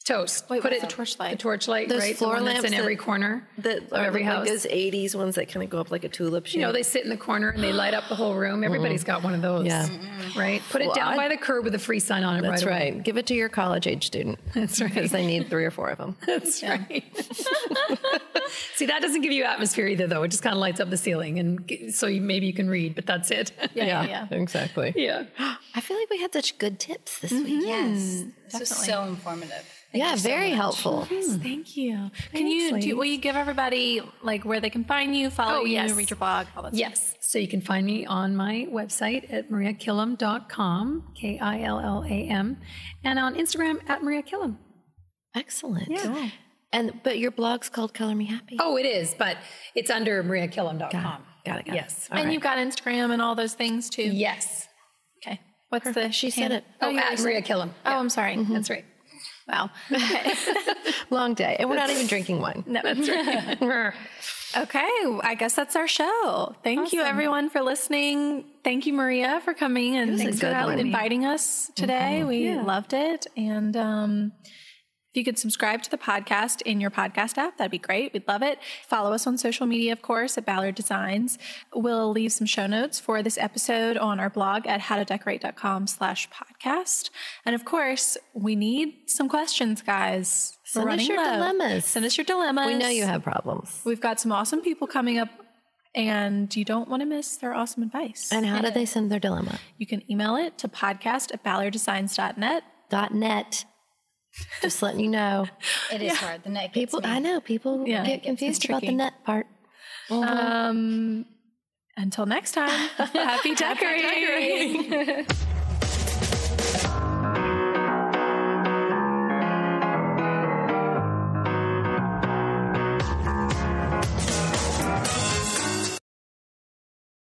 toast. Wait, Put what's it the torchlight? The torchlight, Those right? floor the one that's lamps in every that- corner. The, of every like house. those 80s ones that kind of go up like a tulip shape. You know, they sit in the corner and they light up the whole room. Everybody's got one of those. Yeah. Right? Put it Well, down I- by the curb with a free sign on it That's right away. Give it to your college age student. That's right. Because they need three or four of them. That's right. See, that doesn't give you atmosphere either, though. It just kind of lights up the ceiling, and so you, maybe you can read, but that's it. Yeah, yeah, yeah. exactly. yeah. I feel like we had such good tips this week. Mm-hmm. Yes. This was so informative. Thank Yeah, you so very much. helpful. Hmm. Thank you. Can you ladies. do? Will you give everybody like where they can find you, follow Oh, you, yes. read your blog, all that stuff? Yes. So you can find me on my website at mariakillam.com, K I L L A M, and on Instagram at Maria Killam. Excellent. Yeah. And but your blog's called Color Me Happy. Oh, it is, but it's under mariakillam.com. got it. Got it. Yes. and you've got Instagram and all those things too. Yes. Okay. What's the? She said it. Oh, oh, you at Maria it. Killam. Oh, I'm sorry. Mm-hmm. That's right. Wow. Okay. Long day. And we're not even drinking wine. no, that's right. Okay, I guess that's our show. Thank you, everyone, for listening. Thank you, Maria, for coming and thanks for good out- one. inviting us today. We loved it. And um, you could subscribe to the podcast in your podcast app, that'd be great. We'd love it. Follow us on social media, of course, at Ballard Designs. We'll leave some show notes for this episode on our blog at howtodecorate.com slash podcast. And of course, we need some questions, guys. We're Send us your low. dilemmas. Send us your dilemmas. We know you have problems. We've got some awesome people coming up, and you don't want to miss their awesome advice. And how do they send their dilemma? you can email it to podcast at ballarddesigns.net. Net. Just letting you know. It is hard. The neck gets People me. I know people Yeah. get confused about the tricky. net part. Um, until next time, happy decorating.